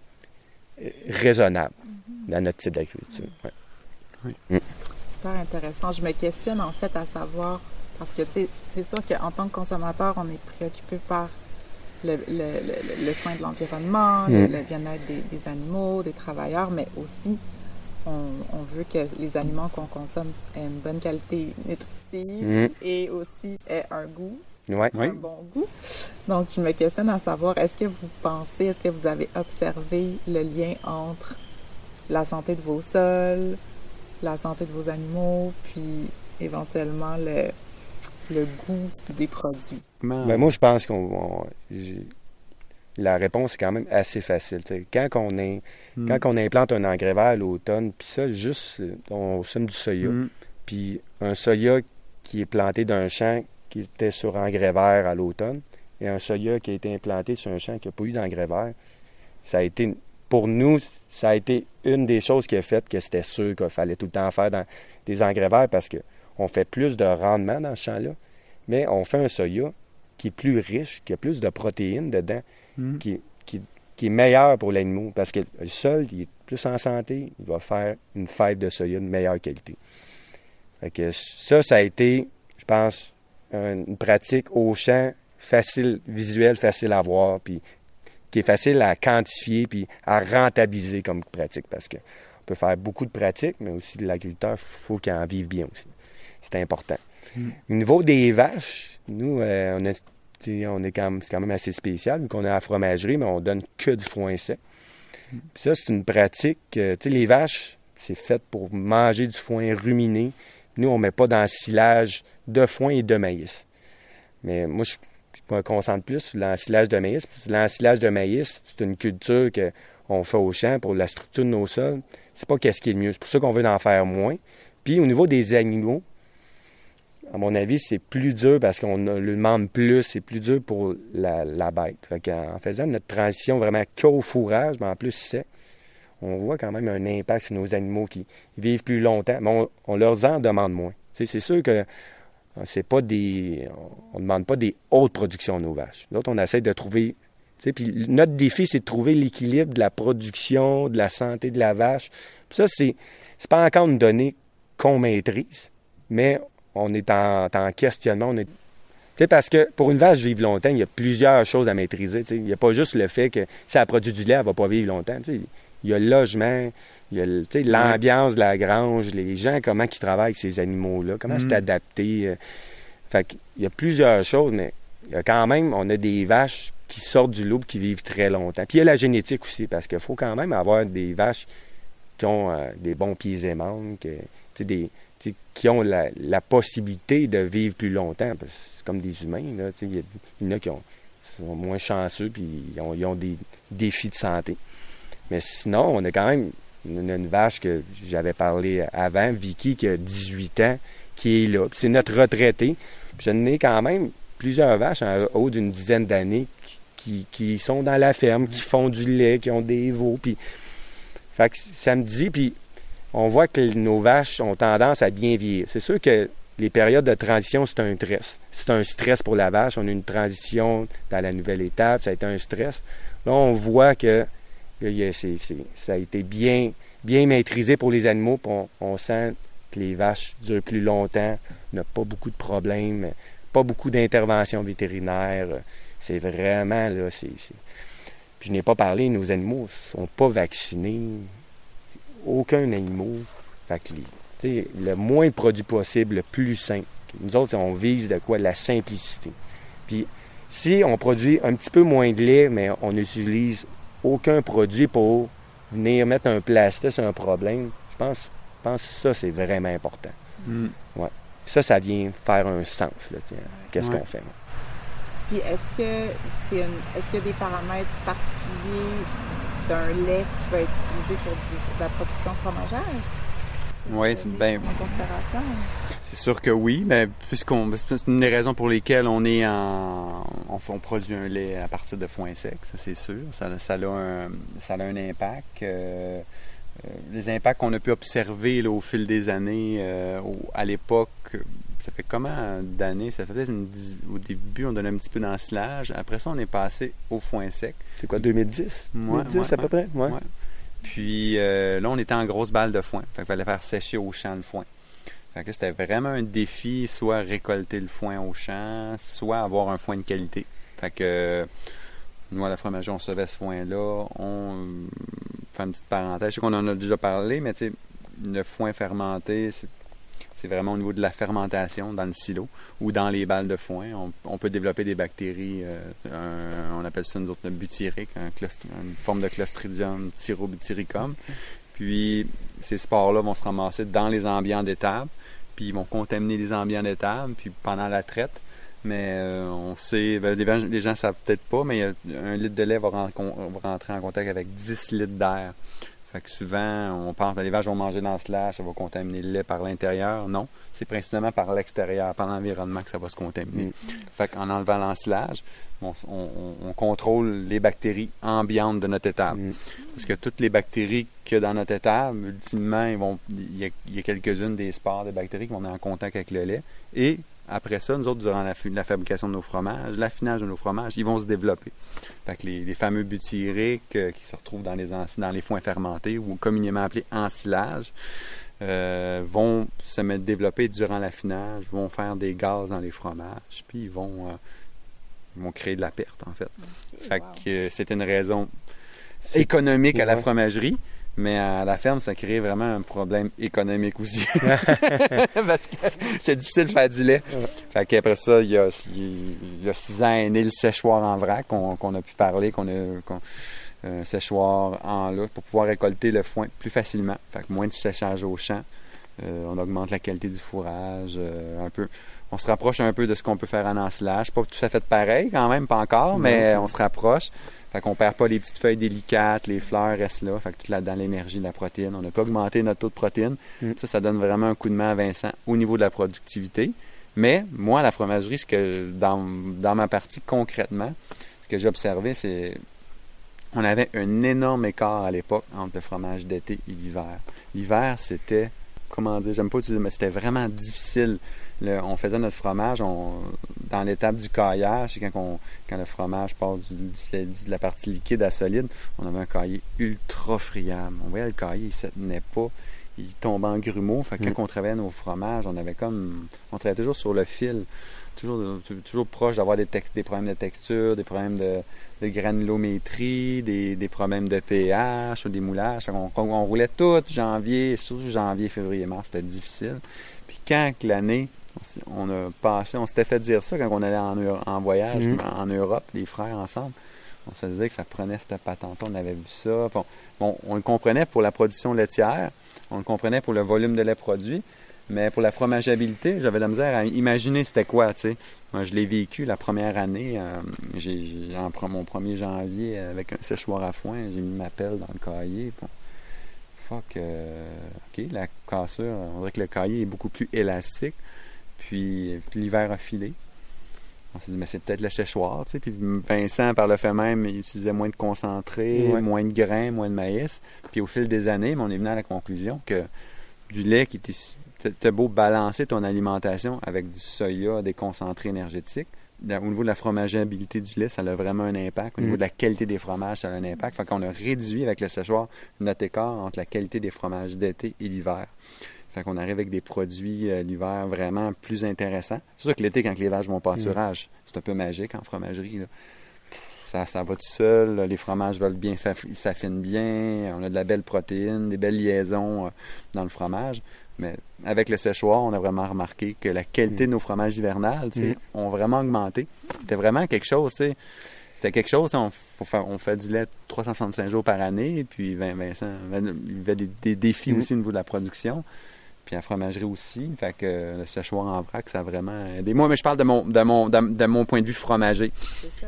euh, raisonnable dans notre type d'agriculture. Ouais. Super intéressant. Je me questionne en fait à savoir, parce que c'est sûr qu'en tant que consommateur, on est préoccupé par le, le- le- le soin de l'environnement, le, Mm. le bien-être des, des animaux, des travailleurs, mais aussi on, on veut que les aliments qu'on consomme aient une bonne qualité nutritive Mm. et aussi aient un goût, Ouais. Oui. un bon goût. Donc, je me questionne à savoir, est-ce que vous pensez, est-ce que vous avez observé le lien entre la santé de vos sols, la santé de vos animaux, puis éventuellement le, le goût des produits? Ben, moi, je pense qu'on. La réponse est quand même assez facile. Quand on, est, Hmm. quand on implante un engrais vert à l'automne, puis ça, juste, on sème du soya, Mm. puis un soya qui est planté d'un champ qui était sur engrais vert à l'automne, et un soya qui a été implanté sur un champ qui n'a pas eu d'engrais vert, ça a été, pour nous, ça a été une des choses qui a fait que c'était sûr qu'il fallait tout le temps faire dans des engrais verts parce qu'on fait plus de rendement dans ce champ-là, mais on fait un soya qui est plus riche, qui a plus de protéines dedans, Mm. qui, qui, qui est meilleur pour l'animal parce que le sol, il est plus en santé, il va faire une fève de soya de meilleure qualité. Fait que ça, ça a été, je pense, un- une pratique au champ facile, visuelle, facile à voir, puis qui est facile à quantifier puis à rentabiliser comme pratique parce que on peut faire beaucoup de pratiques, mais aussi l'agriculteur, il faut qu'il en vive bien aussi. C'est important. Mm. Au niveau des vaches, nous, euh, on, a, c'est quand même assez spécial, vu qu'on est à fromagerie, mais on donne que du foin sec. Ça, c'est une pratique. euh, les vaches, c'est fait pour manger du foin ruminé. Nous, on ne met pas dans le silage de foin et de maïs. Mais moi, je, me concentre plus sur l'ensilage de maïs. L'ensilage de maïs, c'est une culture qu'on fait au champ pour la structure de nos sols. C'est pas qu'est-ce qui est le mieux. C'est pour ça qu'on veut en faire moins. Puis au niveau des animaux, à mon avis, c'est plus dur parce qu'on le demande plus, c'est plus dur pour la, bête. Fait qu'en faisant notre transition vraiment qu'au fourrage, mais en plus sec, on voit quand même un impact sur nos animaux qui vivent plus longtemps, mais on, leur en demande moins. C'est sûr que euh, c'est pas des. On ne demande pas des hautes productions à nos vaches. L'autre, on essaie de trouver. Puis notre défi, c'est de trouver l'équilibre de la production, de la santé de la vache. Puis ça, c'est, c'est pas encore une donnée qu'on maîtrise, mais on est en, en questionnement. On est, parce que pour une vache vivre longtemps, il y a plusieurs choses à maîtriser. Il n'y a pas juste le fait que si elle produit du lait, elle ne va pas vivre longtemps. Il y a le logement, il y a l'ambiance de la grange, les gens, comment ils travaillent avec ces animaux-là, comment Mm. c'est adapté. euh. Fait qu'il y a plusieurs choses, mais il y a quand même, on a des vaches qui sortent du loup qui vivent très longtemps. Puis il y a la génétique aussi, parce qu'il faut quand même avoir des vaches qui ont euh, des bons pieds et tu sais, des, qui ont la, possibilité de vivre plus longtemps. Parce que c'est comme des humains. Là, il y, en a qui ont, sont moins chanceux puis ils ont, des défis de santé. Mais sinon, on a quand même une, une vache que j'avais parlé avant, Vicky, qui a 18 ans, qui est là. C'est notre retraité. Puis J'en ai quand même plusieurs vaches en haut d'une dizaine d'années qui, sont dans la ferme, qui font du lait, qui ont des veaux. Fait que ça me dit, puis on voit que nos vaches ont tendance à bien vieillir. C'est sûr que les périodes de transition, c'est un stress. C'est un stress pour la vache. On a une transition dans la nouvelle étape. Ça a été un stress. Là, on voit que ça a été bien, maîtrisé pour les animaux. on, sent que les vaches durent plus longtemps. On n'a pas beaucoup de problèmes. Pas beaucoup d'interventions vétérinaires. C'est vraiment, là, c'est... je n'ai pas parlé, nos animaux ne sont pas vaccinés. Aucun animal. Fait que les- tu sais, le moins de produits possible, le plus simple. Nous autres, on vise de quoi? De la simplicité. Puis si on produit un petit peu moins de lait, mais on n'utilise aucun produit pour venir mettre un plastique sur un problème, je pense, je pense que ça, c'est vraiment important. Mm. Ça, ça vient faire un sens. là, tiens. Qu'est-ce Ouais. qu'on fait? Puis est-ce que c'est une, est-ce qu'il y a des paramètres particuliers d'un lait qui va être utilisé pour du- de la production fromagère? Oui, c'est ben, En confération? C'est sûr que oui, mais puisqu'on c'est une des raisons pour lesquelles on est en on, produit un lait à partir de foin sec, ça c'est sûr. Ça, ça a un ça a un impact. euh, euh, les impacts qu'on a pu observer là, au fil des années, euh, à l'époque, ça fait comment d'années? Ça fait peut-être une dix- au début, on donnait un petit peu d'ensilage. Après ça, on est passé au foin sec. C'est quoi, 2010? Ouais, 2010 ouais, à peu près? Ouais. Puis euh, là, on était en grosse balle de foin. Fait qu'il fallait faire sécher au champ le foin. Fait que c'était vraiment un défi, soit récolter le foin au champ, soit avoir un foin de qualité. Fait que euh, nous, à la fromagerie, on recevait ce foin-là. On euh, fait une petite parenthèse. Je sais qu'on en a déjà parlé, mais tu sais, le foin fermenté, c'est c'est vraiment au niveau de la fermentation dans le silo ou dans les balles de foin. On, peut développer des bactéries, on appelle ça une autre butyrique, une forme de Clostridium tyrobutyricum. Puis ces spores-là vont se ramasser dans les ambiants d'étable, puis ils vont contaminer les ambiants d'étable, puis pendant la traite, mais euh, on sait, ben, les gens ne savent peut-être pas, mais un litre de lait va, rentrer en contact avec 10 litres d'air. Fait que souvent, on pense que les vaches vont manger dans ce slash, ça va contaminer le lait par l'intérieur. Non, c'est principalement par l'extérieur, par l'environnement que ça va se contaminer. Mm. Fait qu'en enlevant l'ensilage, on, on, contrôle les bactéries ambiantes de notre étable. Mm. Parce que toutes les bactéries qu'il y a dans notre étable, ultimement, ils vont, il y a, a quelques-unes des spores de bactéries qui vont être en contact avec le lait. Et après ça, nous autres, durant la, fabrication de nos fromages, l'affinage de nos fromages, ils vont se développer. Fait que les, fameux butyriques euh, qui se retrouvent dans les, dans les foins fermentés ou communément appelés ensilage euh, vont se mettre développer durant l'affinage, vont faire des gaz dans les fromages, puis ils vont, euh, vont créer de la perte, en fait. Fait que c'était une raison économique à la fromagerie. Mais à la ferme, ça crée vraiment un problème économique aussi. Parce que c'est difficile de faire du lait. Fait qu'après ça, il y, a, il y a six ans est né le séchoir en vrac qu'on a pu parler, qu'on a un séchoir en là pour pouvoir récolter le foin plus facilement. Fait que moins de séchage au champ. Euh, on augmente la qualité du fourrage euh, un peu. On se rapproche un peu de ce qu'on peut faire en ensilage. Pas tout à fait pareil quand même, pas encore, mais on se rapproche. Fait qu'on perd pas les petites feuilles délicates, les fleurs restent là. Fait que tout là-dedans, l'énergie de la protéine. On n'a pas augmenté notre taux de protéine. Mm. Ça, ça donne vraiment un coup de main à Vincent au niveau de la productivité. Mais moi, la fromagerie, ce que dans, dans ma partie concrètement, ce que j'ai observé, c'est on avait un énorme écart à l'époque entre le fromage d'été et l'hiver. L'hiver, c'était, comment dire, j'aime pas utiliser, mais c'était vraiment difficile on faisait notre fromage dans l'étape du caillage, quand, quand le fromage passe de la partie liquide à solide, on avait un cahier ultra friable. On voyait le cahier, il ne se tenait pas, il tombait en grumeaux. Fait que quand mm. on travaillait nos fromages, on avait comme. On travaillait toujours sur le fil, toujours, toujours proche d'avoir des, des problèmes de texture, des problèmes de, granulométrie, des, problèmes de pH, ou des moulages. On, on, roulait tout janvier, surtout janvier, février, mars, c'était difficile. Puis quand l'année on a passé, on s'était fait dire ça quand on allait en, voyage mhm. en Europe, les frères ensemble. On se disait que ça prenait cette patente on avait vu ça. Bon, on le comprenait pour la production laitière, on le comprenait pour le volume de lait produit, mais pour la fromageabilité, j'avais de la misère à imaginer c'était quoi, tu sais. Moi, je l'ai vécu la première année. Euh, j'ai, mon 1er janvier, avec un séchoir à foin, j'ai mis ma pelle dans le cahier. fuck, euh, OK, la cassure, on dirait que le cahier est beaucoup plus élastique. Puis, l'hiver a filé. On s'est dit, mais c'est peut-être le séchoir, tu sais. Puis Vincent, par le fait même, il utilisait moins de concentré, moins de grains, moins de maïs. Puis au fil des années, on est venu à la conclusion que du lait qui était. T'as beau balancer ton alimentation avec du soya, des concentrés énergétiques. Au niveau de la fromageabilité du lait, ça a vraiment un impact. Au niveau mm. de la qualité des fromages, ça a un impact. Fait qu'on a réduit avec le séchoir notre écart entre la qualité des fromages d'été et d'hiver. Fait qu'on arrive avec des produits euh, l'hiver vraiment plus intéressants. C'est sûr que l'été, quand les vaches vont pâturage, mm. c'est un peu magique en fromagerie. Ça, ça va tout seul. Les fromages veulent bien, s'affinent bien. On a de la belle protéine, des belles liaisons euh, dans le fromage. Mais avec le séchoir, on a vraiment remarqué que la qualité mm. de nos fromages hivernales mm. ont vraiment augmenté. C'était vraiment quelque chose, c'était quelque chose, on, on fait du lait 365 jours par année, puis Vincent, il y avait des, défis aussi au niveau de la production. Puis la fromagerie aussi. Fait que le séchoir en vrac, ça a vraiment aidé. Moi, mais je parle de mon, de mon, de, mon point de vue fromager.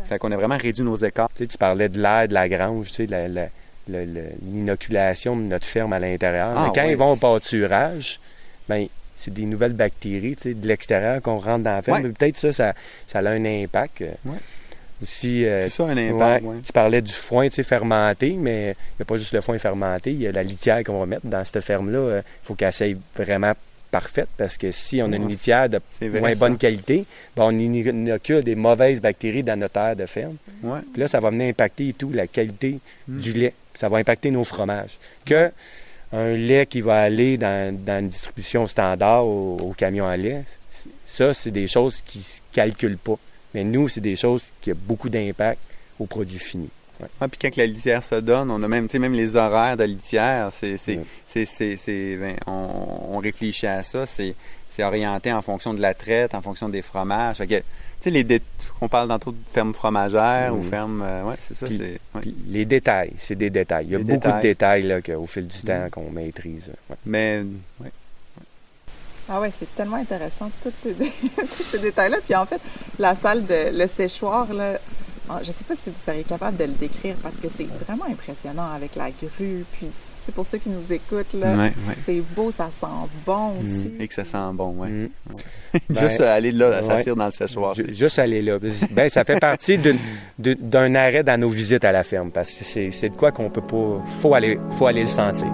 Fait qu'on a vraiment réduit nos écarts. Tu, sais, tu parlais de l'air de la grange, tu sais, l'inoculation de notre ferme à l'intérieur. Ah, quand ils vont au pâturage, ben c'est des nouvelles bactéries, tu sais, de l'extérieur qu'on rentre dans la ferme. Peut-être ça, ça, ça, a un impact. Ouais aussi. Euh, c'est ça un impact, Tu parlais du foin, tu sais, fermenté, mais il n'y a pas juste le foin fermenté, il y a la litière qu'on va mettre dans cette ferme-là. Il euh, faut qu'elle soit vraiment parfaite parce que si on a une litière de moins bonne qualité, ben on inocule des mauvaises bactéries dans notre aire de ferme. Puis là, ça va venir impacter tout la qualité hmm. du lait. Ça va impacter nos fromages. Que un lait qui va aller dans, une distribution standard au, au camion à lait, ça, c'est des choses qui ne se calculent pas. Mais nous, c'est des choses qui ont beaucoup d'impact au produit fini. Ouais. puis quand la litière se donne, on a même, même les horaires de litière, c'est, ben, on, réfléchit à ça, c'est, orienté en fonction de la traite, en fonction des fromages. Fait que, les on parle tantôt de ferme fromagère ou Mhm. ferme. euh, ouais, c'est ça. Ouais. Les détails, c'est des détails. Il y a beaucoup détails. de détails là, qu'au fil du temps Mm. qu'on maîtrise. Ouais. Mais. Ah ouais, c'est tellement intéressant, tous ces, dé- ces détails-là. Puis en fait, la salle de le séchoir, là, ah, je sais pas si vous seriez capable de le décrire parce que c'est vraiment impressionnant avec la grue. Puis c'est pour ceux qui nous écoutent, là. Ouais, ouais. C'est beau, ça sent bon aussi. Mm. Et que ça sent bon, ouais. Mm. Ben, Juste aller là, ouais. s'asseoir dans le séchoir. Juste aller là. Ben, ça fait partie d'un arrêt dans nos visites à la ferme parce que c'est c'est de quoi qu'on peut pas. Faut aller, faut aller le sentir.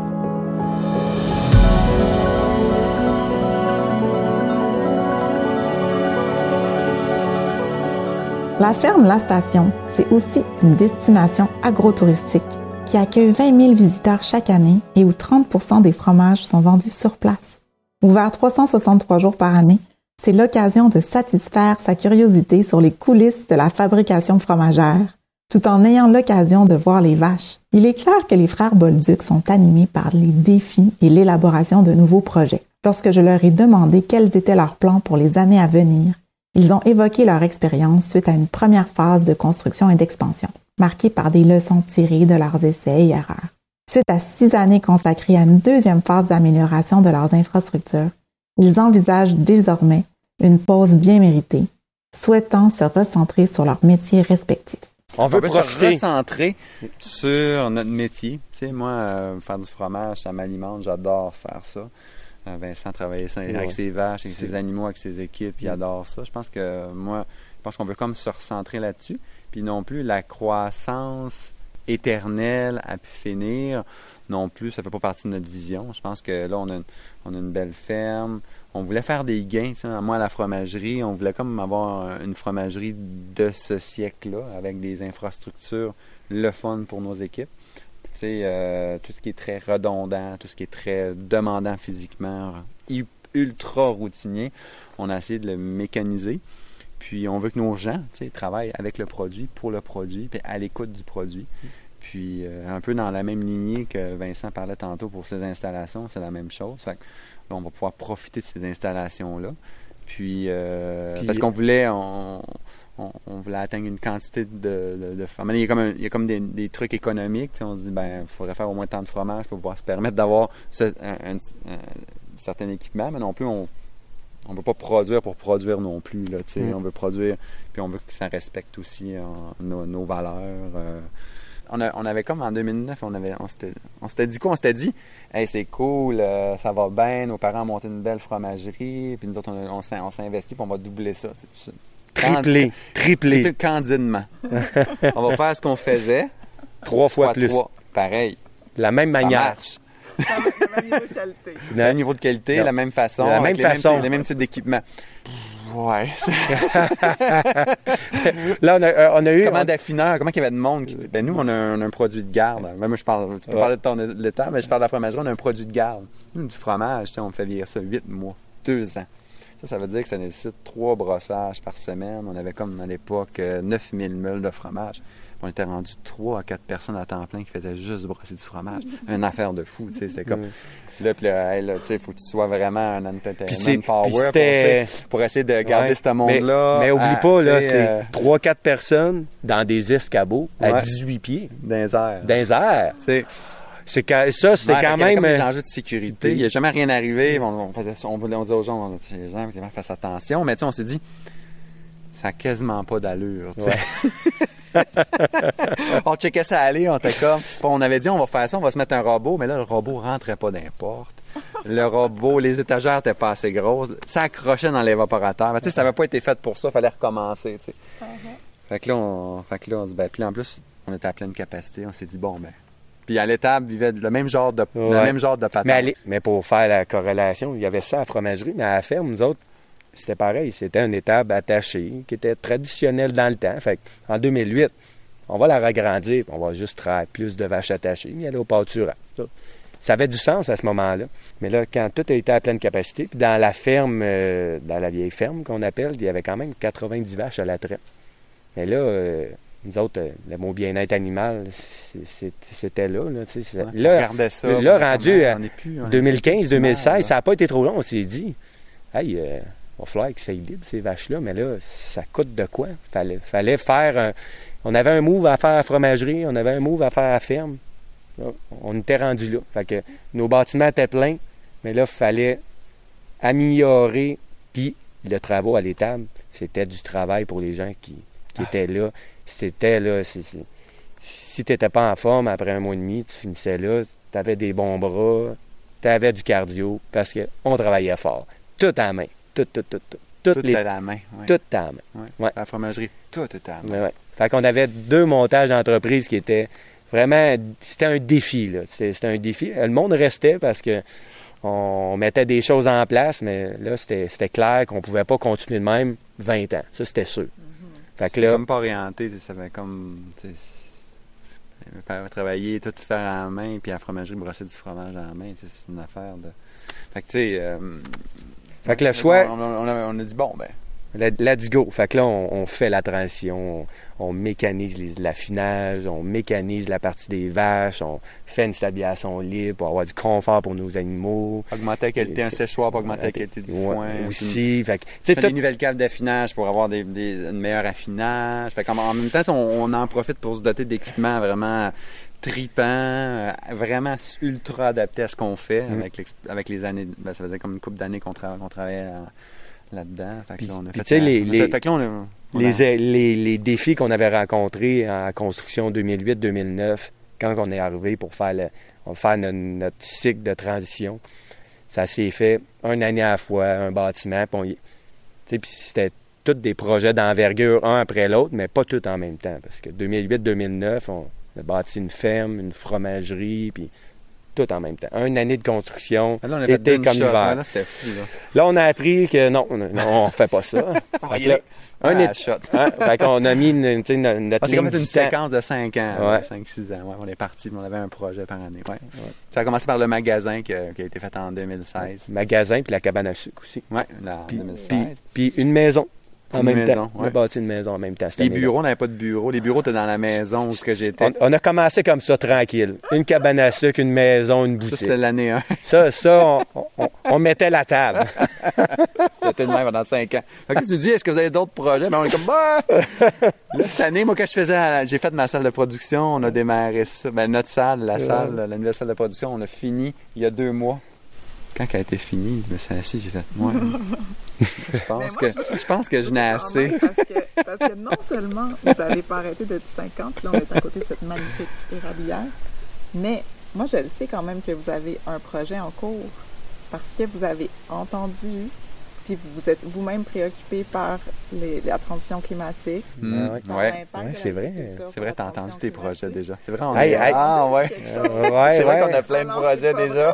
La ferme La Station, c'est aussi une destination agro-touristique qui accueille 20 000 visiteurs chaque année et où 30 des fromages sont vendus sur place. Ouvert 363 jours par année, c'est l'occasion de satisfaire sa curiosité sur les coulisses de la fabrication fromagère, tout en ayant l'occasion de voir les vaches. Il est clair que les frères Bolduc sont animés par les défis et l'élaboration de nouveaux projets. Lorsque je leur ai demandé quels étaient leurs plans pour les années à venir, ils ont évoqué leur expérience suite à une première phase de construction et d'expansion, marquée par des leçons tirées de leurs essais et erreurs. Suite à six années consacrées à une deuxième phase d'amélioration de leurs infrastructures, ils envisagent désormais une pause bien méritée, souhaitant se recentrer sur leurs métiers respectifs. On veut on se recentrer sur notre métier. Tu sais, moi, euh, faire du fromage, ça m'alimente. J'adore faire ça. Euh, Vincent travailler avec ses vaches, avec ses animaux, avec ses équipes, il Mm. adore ça. Je pense que moi, je pense qu'on veut comme se recentrer là-dessus. Puis non plus la croissance éternelle à pu finir. Non plus, ça fait pas partie de notre vision. Je pense que là, on a une, on a une belle ferme. On voulait faire des gains, tu sais, moi à la fromagerie, on voulait comme avoir une fromagerie de ce siècle-là, avec des infrastructures le fun pour nos équipes. Euh, tout ce qui est très redondant, tout ce qui est très demandant physiquement, ultra routinier, on a essayé de le mécaniser. Puis on veut que nos gens tu sais, travaillent avec le produit, pour le produit, puis à l'écoute du produit. Puis euh, un peu dans la même lignée que Vincent parlait tantôt pour ses installations, c'est la même chose. Fait que là, on va pouvoir profiter de ces installations-là. Puis, euh, Puis- parce qu'on voulait, on, on, on voulait atteindre une quantité de, de, de fromage. Il y a comme, un- il y a comme des, des trucs économiques. On se dit, ben, il faudrait faire au moins tant de fromage pour pouvoir se permettre d'avoir ce- un, un- un certain équipement, mais non plus, on on veut pas produire pour produire non plus. Là. Mm. On veut produire, puis on veut que ça respecte aussi euh, nos, nos valeurs. euh. On, a- on avait comme en 2009, on avait, on s'était, on s'était dit quoi? On s'était dit, hey, c'est cool, euh, ça va bien, nos parents ont monté une belle fromagerie, puis nous autres, on, on s'in- on s'investit, puis on va doubler ça. Triplé, triplé, Triplé candidement. on va faire ce qu'on faisait, trois fois plus. trois. Pareil. De la même Ça manière. marche. Le même niveau de qualité. Le même niveau de qualité, Non. la même façon, la même façon. les mêmes types d'équipements. Ouais. Là, on a, euh, on a eu. Comment on- d'affineurs, comment il y avait de monde qui... Ben nous, on a un, on a un produit de garde. Ben, moi, je parle, tu peux Ouais. parler de ton de l'état, mais je parle de la fromagerie, on a un produit de garde. Du fromage, on fait vieillir ça 8 mois, 2 ans. Ça, ça veut dire que ça nécessite trois brossages par semaine. On avait comme à l'époque euh, 9000 meules de fromage. On était rendu 3 à 4 personnes à temps plein qui faisaient juste brosser du fromage. Une affaire de fou, tu sais. C'était comme. Mm. Là, puis là, hey, là, tu sais, faut que tu sois vraiment un c'est- entertainment power pour, pour essayer de garder Ouais. ce monde-là. Mais, mais oublie à- pas, là, tu sais, c'est euh, 3-4 personnes dans des escabeaux à Ouais. 18 pieds, dans les airs. dans les airs. C'est quand- ça, c'était Ouais, quand y avait même. des euh, enjeux de sécurité. Il n'y a jamais rien arrivé. On, on faisait on, voulait- on disait aux gens, les gens, fassent attention. Mais tu sais, on s'est dit, ça n'a quasiment pas d'allure. tu sais. on checkait ça aller, on était comme. On avait dit, on va faire ça, on va se mettre un robot. Mais là, le robot rentrait pas d'importe. Le robot, les étagères n'étaient pas assez grosses. Ça accrochait dans l'évaporateur. Mais tu sais, ça n'avait pas été fait pour ça. Il fallait recommencer. tu sais. Fait que là, on, fait que là, on dit, ben, puis en plus, on était à pleine capacité. On s'est dit, bon, ben. Puis à l'étable, vivait le même genre de, le Ouais. même genre de mais, allez- mais pour faire la corrélation, il y avait ça à la fromagerie, mais à la ferme, nous autres, c'était pareil. C'était une étable attachée qui était traditionnelle dans le temps. Fait en 2008, on va la ragrandir, puis on va juste traire plus de vaches attachées, mais aller au pâturage. Ça. Ça avait du sens à ce moment-là. Mais là, quand tout a été à pleine capacité, puis dans la ferme, euh, dans la vieille ferme qu'on appelle, il y avait quand même 90 vaches à la traite. Mais là, euh, nous autres, euh, le mot bien-être animal, c'était là. là, Ouais, là, ça. là, rendu à en est plus, on est 2015-2016, plus ça n'a pas été trop long, on s'est dit. Hey, euh, va falloir que ça libre, ces vaches-là, mais là, ça coûte de quoi? Fallait, fallait faire un. On avait un move à faire à la fromagerie, on avait un move à faire à la ferme. On était rendu là. Fait que nos bâtiments étaient pleins, mais là, il fallait améliorer. Puis le travail à l'étable, c'était du travail pour les gens qui, qui étaient là. C'était là. si tu n'étais pas en forme après un mois et demi, tu finissais là, tu avais des bons bras, tu avais du cardio, parce qu'on travaillait fort. Tout à la main. Tout, tout, tout, tout. Tout les, à la main. ouais. tout à la main. Ouais. Ouais. La fromagerie, tout est à la main. Fait qu'on avait deux montages d'entreprise qui étaient vraiment. C'était un défi, là. C'était un défi. Le monde restait parce que on mettait des choses en place, mais là, c'était c'était clair qu'on pouvait pas continuer de même 20 ans. Ça, c'était sûr. Fait que C'est là, comme pas orienté, ça fait comme faire travailler, tout faire à la main, puis à la fromagerie, brosser du fromage à la main, c'est une affaire de. Fait que tu sais. euh, fait que le choix, On, on- on a, on a dit bon, ben, let's go. Fait que là, on, on fait la transition, on, on mécanise l'affinage, on mécanise la partie des vaches, on fait une stabilisation libre pour avoir du confort pour nos animaux. augmenter la qualité, un séchoir pour augmenter la qualité du Ouais, foin. aussi. Fait que, tout- des nouvelles caves d'affinage pour avoir des, des, un meilleur affinage. Fait qu'en en même temps, on, on en profite pour se doter d'équipements vraiment tripants, euh, vraiment ultra adaptés à ce qu'on fait Mm. avec, avec les années. Ben, ça faisait comme une couple d'années qu'on tra- qu'on travaillait euh, là-dedans. Fait que là, on a fait, les- on a les- fait- fait que là, on a- on a- les, les, les défis qu'on avait rencontrés en construction 2008-2009, quand on est arrivé pour faire, le, on faire no- notre cycle de transition, ça s'est fait une année à la fois, un bâtiment. Puis c'était tous des projets d'envergure, un après l'autre, mais pas tous en même temps. Parce que 2008-2009, on a bâti une ferme, une fromagerie, puis tout en même temps. Une année de construction, Là, on a été comme shot. hiver. Ouais, là, fou, là. Là, on a appris que non, on ne fait pas ça. Fait là, un shot. Hein? Fait qu'on a mis une, notre Ah, c'est comme une séquence de 5 ans, Ouais. 5-6 ans. Ouais, on est parti, on avait un projet par année. Ouais. Ça a commencé par le magasin qui a, qui a été fait en 2016. Magasin puis la cabane à sucre aussi. Ouais, là, en Puis, 2016. puis- puis une maison en même maison, temps. On a bâti une maison en même temps. Les bureaux, on n'avait pas de bureau. Les bureaux étaient dans la maison où ce que j'étais. On, on a commencé comme ça, tranquille. Une cabane à sucre, une maison, une Ça, boutique. c'était l'année 1. Ça, ça, on, on- on mettait la table. C'était de même pendant 5 ans. Fait que tu dis, est-ce que vous avez d'autres projets? Ben, on est comme, bah! Là, cette année, moi, quand je faisais, j'ai fait ma salle de production, on a démarré ça. Ben, notre salle, la Ouais. salle, la nouvelle salle de production, on a fini il y a deux mois. Quand elle a été finie, je me suis assis, j'ai fait, moi, je pense Mais que, moi, je pense que je n'ai assez. Parce que, parce que non seulement vous n'allez pas arrêter depuis 50, là on est à côté de cette magnifique érablière, mais moi je le sais quand même que vous avez un projet en cours parce que vous avez entendu, puis vous êtes vous-même préoccupé par les- la transition climatique. Hmm, ouais. c'est vrai. C'est vrai, t'as entendu tes projets déjà. C'est vrai, on Hey, est- hey. Ah, ouais. Quelque chose. ouais, C'est vrai ouais. qu'on a plein de projets déjà.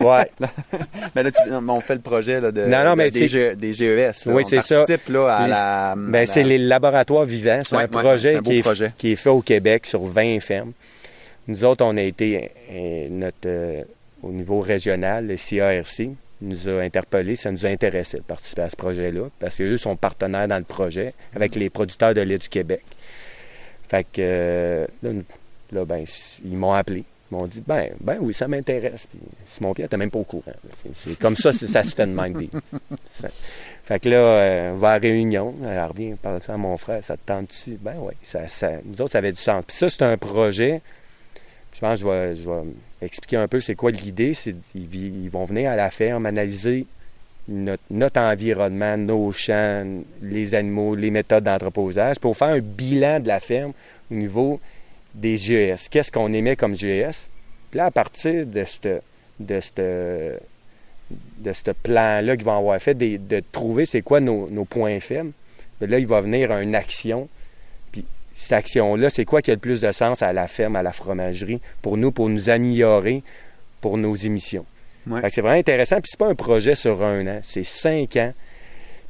Ouais. Mais là, tu- on fait le projet là, de, Non, non, mais de- des, G- des GES. là. Oui, c'est ça. là, à Les- la. Ben, c'est les laboratoires vivants. C'est Ouais, un ouais, projet, c'est un beau qui, est, projet. qui est fait au Québec sur 20 fermes. Nous autres, on a été, euh, notre, euh, au niveau régional, le CARC nous a interpellés, ça nous a intéressé de participer à ce projet-là, parce qu'eux sont partenaires dans le projet avec les producteurs de lait du Québec. Fait que euh, là, ben, ils m'ont appelé. Ils m'ont dit, ben, ben oui, ça m'intéresse. Puis Simon Pierre, t'es même pas au courant. C'est- comme ça, ça se fait de même. ça- Fait que là, euh, on va à réunion. Elle revient, parle ça à mon frère. Ça te tente-tu? Ben oui, ça, nous autres, ça avait du sens. Puis ça, c'est un projet. Je pense que je vais, expliquer un peu c'est quoi l'idée. Ils, vont venir à la ferme analyser notre, environnement, nos champs, les animaux, les méthodes d'entreposage pour faire un bilan de la ferme au niveau des GES. Qu'est-ce qu'on émet comme GES? Puis là, à partir de ce plan-là qu'ils vont avoir fait, de, trouver c'est quoi nos, nos points faibles, bien là, il va venir une action. Cette action-là, c'est quoi qui a le plus de sens à la ferme, à la fromagerie, pour nous, pour nous améliorer pour nos émissions? Ouais. C'est vraiment intéressant. Puis c'est pas un projet sur un an, c'est cinq ans.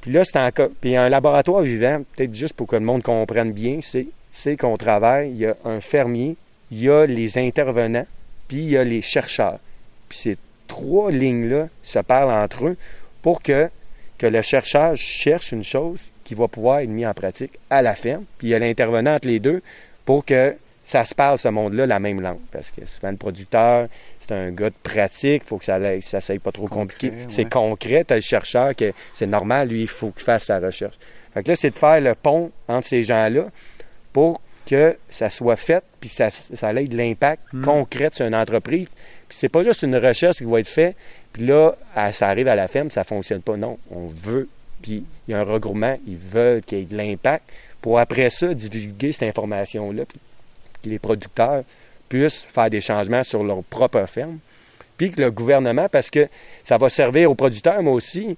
Puis là, c'est encore. Puis un laboratoire vivant, peut-être juste pour que le monde comprenne bien, c'est, c'est qu'on travaille, il y a un fermier, il y a les intervenants, puis il y a les chercheurs. Puis ces trois lignes-là se parlent entre eux pour que, que le chercheur cherche une chose qui va pouvoir être mise en pratique à la ferme. Puis il y a l'intervenant entre les deux pour que ça se parle, ce monde-là, la même langue. Parce que souvent, le producteur, c'est un gars de pratique, il faut que ça ne ça pas trop compliqué. C'est concret, tu le chercheur, que c'est normal, lui, il faut qu'il fasse sa recherche. Fait que là, c'est de faire le pont entre ces gens-là pour que ça soit fait, puis ça, ça ait de l'impact hmm. concret sur une entreprise. Puis c'est pas juste une recherche qui va être faite, puis là, ça arrive à la ferme, ça fonctionne pas. Non, on veut, puis il y a un regroupement, ils veulent qu'il y ait de l'impact pour après ça divulguer cette information-là, puis que les producteurs puissent faire des changements sur leur propre ferme, puis que le gouvernement, parce que ça va servir aux producteurs, mais aussi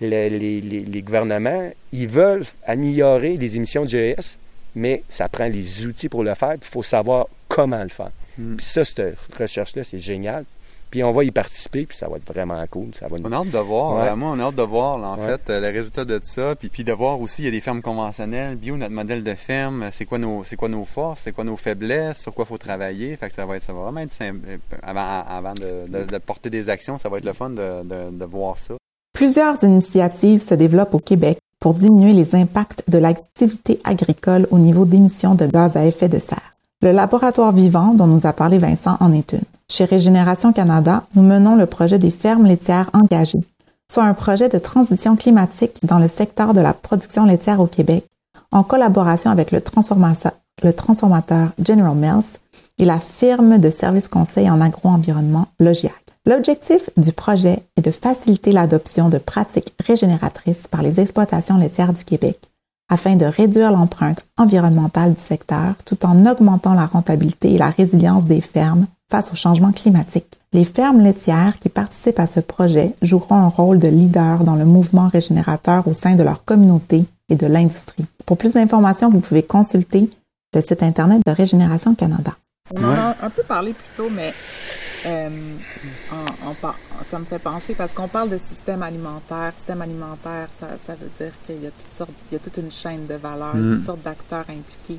les, gouvernements, ils veulent améliorer les émissions de GES, mais ça prend les outils pour le faire, puis il faut savoir comment le faire. Hmm. Puis ça, cette recherche-là, c'est génial. Puis on va y participer, puis ça va être vraiment cool. Ça va On a hâte de voir. moi, on a hâte de voir, en fait, euh, le résultat de ça. Puis, puis de voir aussi, il y a des fermes conventionnelles. Bio, notre modèle de ferme, c'est quoi nos, c'est quoi nos forces, c'est quoi nos faiblesses, sur quoi il faut travailler. Fait que ça va être, ça va vraiment être simple. Euh, avant, avant de, porter des actions, ça va être le fun de, de voir ça. Plusieurs initiatives se développent au Québec pour diminuer les impacts de l'activité agricole au niveau d'émissions de gaz à effet de serre. Le laboratoire vivant dont nous a parlé Vincent en est une. Chez Régénération Canada, nous menons le projet des fermes laitières engagées, soit un projet de transition climatique dans le secteur de la production laitière au Québec, en collaboration avec le transformateur, General Mills et la firme de services conseil en agro-environnement Logiac. L'objectif du projet est de faciliter l'adoption de pratiques régénératrices par les exploitations laitières du Québec afin de réduire l'empreinte environnementale du secteur tout en augmentant la rentabilité et la résilience des fermes face au changement climatique. Les fermes laitières qui participent à ce projet joueront un rôle de leader dans le mouvement régénérateur au sein de leur communauté et de l'industrie. Pour plus d'informations, vous pouvez consulter le site Internet de Régénération Canada. On en a un peu parlé plus tôt, mais euh, ça me fait penser parce qu'on parle de système alimentaire. Système alimentaire, ça, veut dire qu'il y a toutes sortes, il y a toute une chaîne de valeur, mm. toutes sortes d'acteurs impliqués.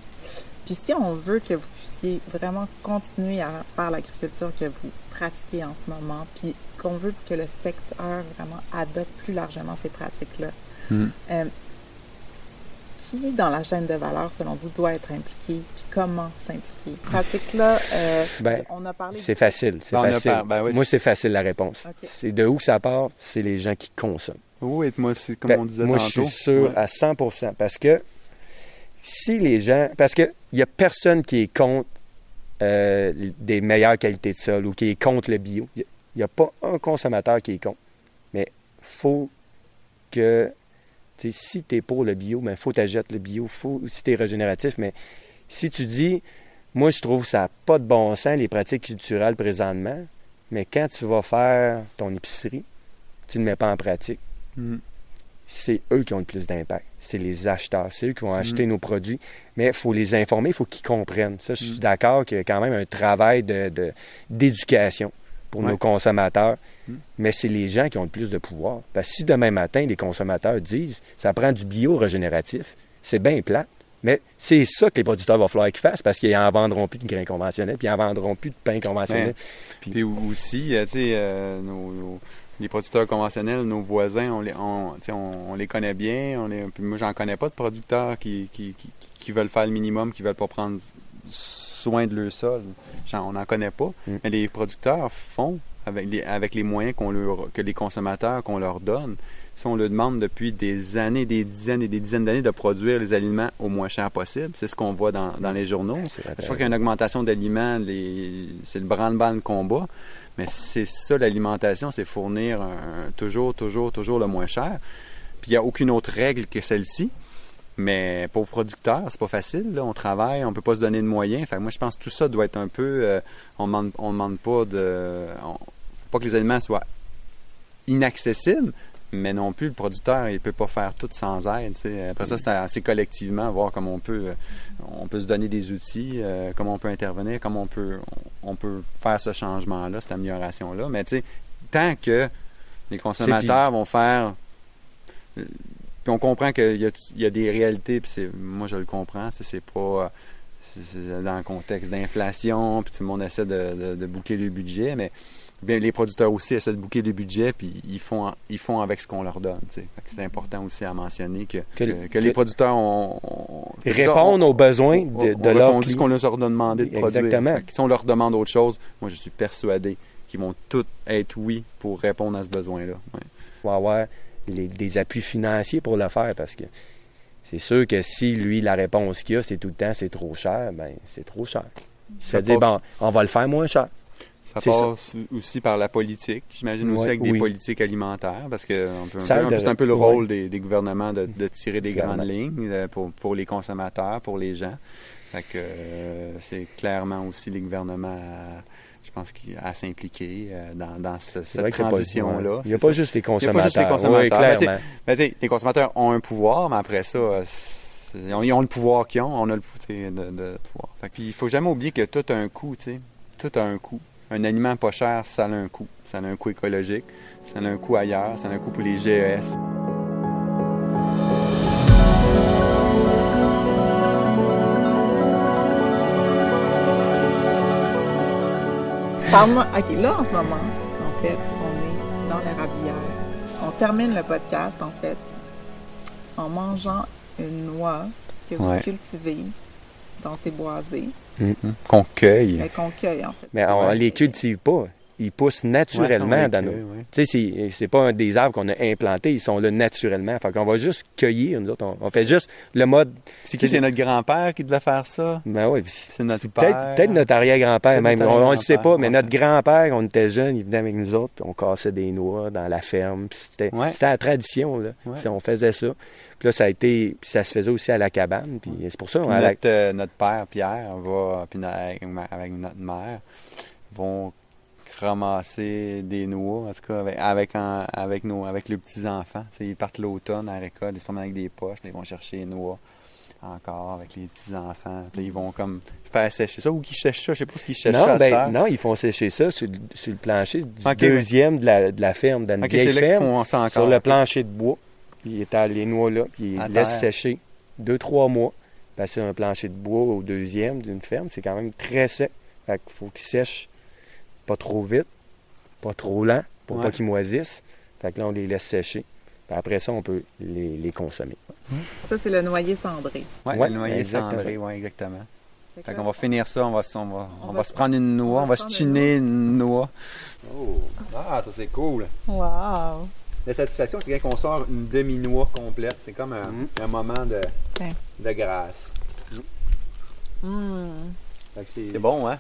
Puis si on veut que vous puissiez vraiment continuer à faire l'agriculture que vous pratiquez en ce moment, puis qu'on veut que le secteur vraiment adopte plus largement ces pratiques-là, mm. euh, qui dans la chaîne de valeur, selon vous, doit être impliqué, puis comment s'impliquer? Pratique-là, euh, ben, on a parlé... C'est facile, c'est ben, facile. Ben moi, c'est facile la réponse. C'est de où ça part? C'est les gens qui consomment. Oui, moi, c'est comme on disait moi, tantôt. Moi, je suis sûr à 100 parce que si les gens... Parce qu'il n'y a personne qui est contre euh, des meilleures qualités de sol ou qui est contre le bio. Il n'y a, pas un consommateur qui est contre. Mais faut que si tu es pour le bio, il faut t'ajouter le bio. Faut, si tu es régénératif, mais si tu dis, moi, je trouve que ça pas de bon sens, les pratiques culturelles présentement, mais quand tu vas faire ton épicerie, tu ne mets pas en pratique. Mm. C'est eux qui ont le plus d'impact. C'est les acheteurs. C'est eux qui vont mm. acheter nos produits. Mais il faut les informer, il faut qu'ils comprennent. Ça, je suis mm. d'accord qu'il y a quand même un travail d'éducation. De, pour nos consommateurs. Hmm. Mais c'est les gens qui ont le plus de pouvoir. Parce que si demain matin, les consommateurs disent ça prend du bio régénératif, c'est bien plat. Mais c'est ça que les producteurs vont falloir qu'ils fassent parce qu'ils n'en vendront plus de grains conventionnels, puis ils n'en vendront plus de pain conventionnel. puis, aussi, euh, tu sais, euh, les producteurs conventionnels, nos voisins, on les, on, les connaît bien. On les, moi, j'en connais pas de producteurs qui, qui, qui, veulent faire le minimum, qui veulent pas prendre soin de leur sol. on n'en connaît pas. Mm. Mais les producteurs font avec les, avec les moyens qu'on leur, que les consommateurs qu'on leur donne. Si on leur demande depuis des années, des dizaines et des dizaines d'années de produire les aliments au moins cher possible, c'est ce qu'on voit dans, dans, les journaux. Chaque fois qu'il y a une augmentation d'aliments, c'est le branle-bas de combat. Mais c'est ça l'alimentation, c'est fournir toujours, toujours, toujours le moins cher. Puis il n'y a aucune autre règle que celle-ci. Mais pauvre producteur, c'est pas facile. Là. On travaille, on peut pas se donner de moyens. Enfin, moi, je pense que tout ça doit être un peu. Euh, on demande, on demande pas de. faut pas que les aliments soient inaccessibles, mais non plus le producteur, il peut pas faire tout sans aide. Après ça, c'est assez collectivement voir comment on peut, euh, on peut se donner des outils, euh, comment on peut intervenir, comment on peut, on peut faire ce changement-là, cette amélioration-là. Mais tu sais, tant que les consommateurs vont faire puis on comprend qu'il y a, y a des réalités, puis c'est, moi je le comprends, c'est pas dans le contexte d'inflation, puis tout le monde essaie de, de, boucler le budget, mais bien, les producteurs aussi essaient de boucler le budget, puis ils font, ils font avec ce qu'on leur donne. C'est important aussi à mentionner que, que, les producteurs ont, répondre on- aux besoins de, on de leur ce qu'on leur a demandé de produire. Exactement. Si on leur demande autre chose, moi je suis persuadé qu'ils vont tous être oui pour répondre à ce besoin-là. Ouais. pour avoir les- des appuis financiers pour le faire parce que c'est sûr que si lui la réponse qu'il a c'est tout le temps c'est trop cher ben c'est trop cher il se fait dire bon on va le faire moins cher Ça passe aussi par la politique, j'imagine aussi avec des oui. politiques alimentaires, parce que un peu- un peu- c'est un peu le rôle des, des gouvernements de, de tirer des Clairement. grandes lignes euh, pour, pour les consommateurs, pour les gens. Fait que euh, c'est clairement aussi les gouvernements, à- je pense, à s'impliquer euh, dans, dans ce- c'est cette transition-là. il n'y a pas juste les Il y a consommateurs pas juste les consommateurs. Clairement sais, les consommateurs ont un pouvoir, mais après ça, ils ont, ils ont le pouvoir qu'ils ont, on a le de pouvoir. Fait que, puis il faut jamais oublier que tout a un coût, tu sais. Tout a un coût. Un aliment pas cher, ça a un coût. Ça a un coût écologique, ça a un coût ailleurs, ça a un coût pour les GES. Parle-moi. OK, là, en ce moment, en fait, on est dans l'érablière. On termine le podcast, en fait, en mangeant une noix que vous Ouais. cultivez dans ces boisés, Qu'on cueille. mais qu'on cueille, en fait. mais on Ouais. les cultive pas ils poussent naturellement Ouais, on dans nos cueille, ouais. tu sais c'est pas un des arbres qu'on a implantés ils sont là naturellement fait qu'on va juste cueillir nous autres on, on fait juste le mode C'est qui? C'est notre grand-père qui devait faire ça? ben oui C'est notre père? peut-être notre arrière-grand-père même. notre On ne le sait pas, mais ouais. notre grand-père, quand on était jeune, il venait avec nous autres, puis on cassait des noix dans la ferme. C'était la tradition, là. On faisait ça. Puis là, ça a été. Puis ça se faisait aussi à la cabane. Puis c'est pour ça, Puis on la- notre, euh, notre père, Pierre, va, puis avec, avec notre mère, vont ramasser des noix, en tout cas, avec, avec, en- avec, nos, avec les petits-enfants. Ils partent l'automne à la récolte, ils se promènent avec des poches, ils vont chercher les noix encore avec les petits-enfants. Puis ils vont comme faire sécher ça, ou qu'ils sèchent ça, je sais pas ce qu'ils sèchent ça non, cette ben, non, ils font sécher ça sur, le- sur le plancher du deuxième de, la, de la ferme, dans une Ok, vieille c'est là qu'ils ferme, font ça encore. sur le plancher de bois. Puis ils étalent les noix là, puis ils À laissent terre. sécher deux, trois mois. Passer un plancher de bois au deuxième d'une ferme, c'est quand même très sec. Fait qu'il faut qu'ils sèchent pas trop vite, pas trop lent, pour Ouais. pas qu'ils moisissent. Fait que là, on les laisse sécher. Puis après ça, on peut les, les consommer. Ça, c'est le noyer cendré. Ouais, Ouais, le noyer exactement. cendré, ouais, exactement. Fait qu'on va finir ça, on va, se- on va, on On va se prendre une noix, on va se chiner une noix. Oh, ah, ça c'est cool. Wow! La satisfaction, c'est quand on sort une demi-noix complète. C'est comme un, Mm. un moment de, grâce. Hmm. C'est bon, hein?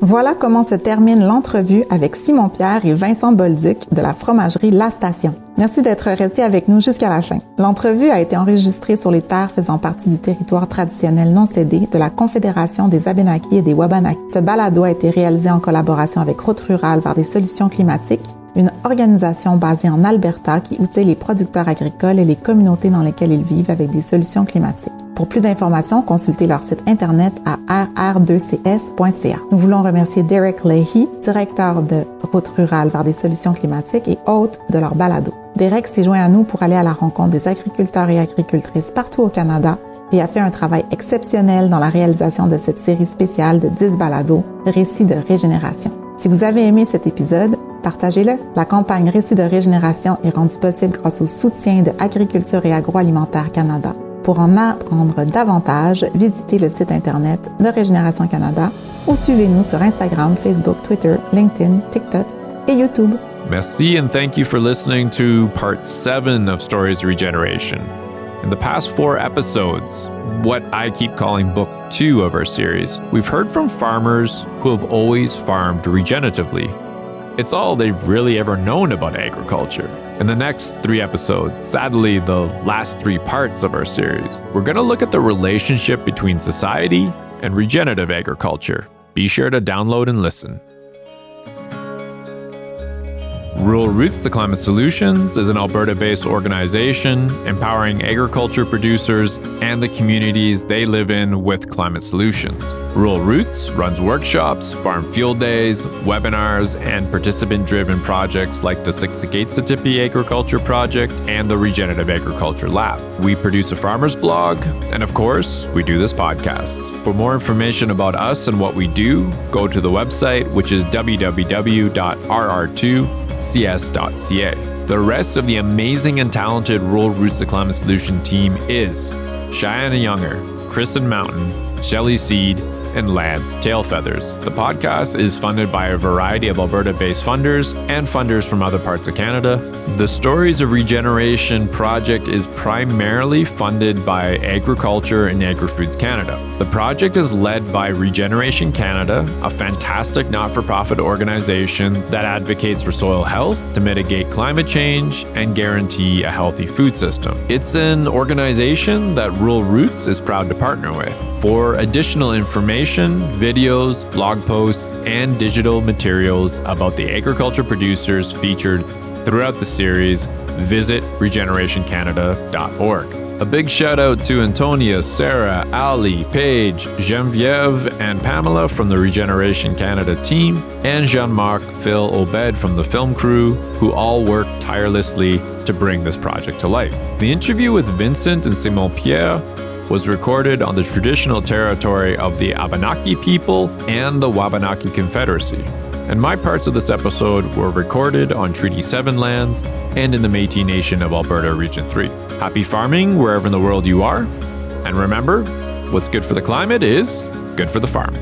Voilà comment se termine l'entrevue avec Simon Pierre et Vincent Bolduc de la fromagerie La Station. Merci d'être resté avec nous jusqu'à la fin. L'entrevue a été enregistrée sur les terres faisant partie du territoire traditionnel non cédé de la Confédération des Abénakis et des Wabanakis. Ce balado a été réalisé en collaboration avec Route Rurale vers des solutions climatiques, une organisation basée en Alberta qui outille les producteurs agricoles et les communautés dans lesquelles ils vivent avec des solutions climatiques. Pour plus d'informations, consultez leur site internet à rr2cs.ca. Nous voulons remercier Derek Leahy, directeur de Route rurale vers des solutions climatiques et hôte de leur balado. Derek s'est joint à nous pour aller à la rencontre des agriculteurs et agricultrices partout au Canada et a fait un travail exceptionnel dans la réalisation de cette série spéciale de 10 balados, Récits de régénération. Si vous avez aimé cet épisode, partagez-le. La campagne Récits de régénération est rendue possible grâce au soutien de Agriculture et Agroalimentaire Canada. Pour en apprendre davantage, visitez le site internet de Régénération Canada ou suivez-nous sur Instagram, Facebook, Twitter, LinkedIn, TikTok et YouTube. Merci and thank you for listening to part seven of Stories Regeneration. In the past four episodes, what I keep calling book two of our series, we've heard from farmers who have always farmed regeneratively. It's all they've really ever known about agriculture. In the next three episodes, sadly, the last three parts of our series, we're going to look at the relationship between society and regenerative agriculture. Be sure to download and listen. Rural Roots to Climate Solutions is an Alberta based organization empowering agriculture producers and the communities they live in with climate solutions. Rural Roots runs workshops, farm field days, webinars, and participant driven projects like the Six Satipi Agriculture Project and the Regenerative Agriculture Lab. We produce a farmer's blog, and of course, we do this podcast. For more information about us and what we do, go to the website, which is www.rr2 cs.ca. The rest of the amazing and talented Rural Roots to Climate Solution team is Cheyenne Younger, Kristen Mountain, Shelly Seed, and Lance Tailfeathers. The podcast is funded by a variety of Alberta based funders and funders from other parts of Canada. The Stories of Regeneration project is primarily funded by Agriculture and Agri Foods Canada. The project is led by Regeneration Canada, a fantastic not for profit organization that advocates for soil health to mitigate climate change and guarantee a healthy food system. It's an organization that Rural Roots is proud to partner with. For additional information, videos, blog posts, and digital materials about the agriculture producers featured throughout the series, visit regenerationcanada.org. A big shout out to Antonia, Sarah, Ali, Paige, Genevieve, and Pamela from the Regeneration Canada team, and Jean Marc, Phil, Obed from the film crew, who all worked tirelessly to bring this project to life. The interview with Vincent and Simon Pierre was recorded on the traditional territory of the Abenaki people and the Wabanaki Confederacy. And my parts of this episode were recorded on Treaty 7 lands and in the Metis Nation of Alberta Region 3. Happy farming wherever in the world you are. And remember, what's good for the climate is good for the farm.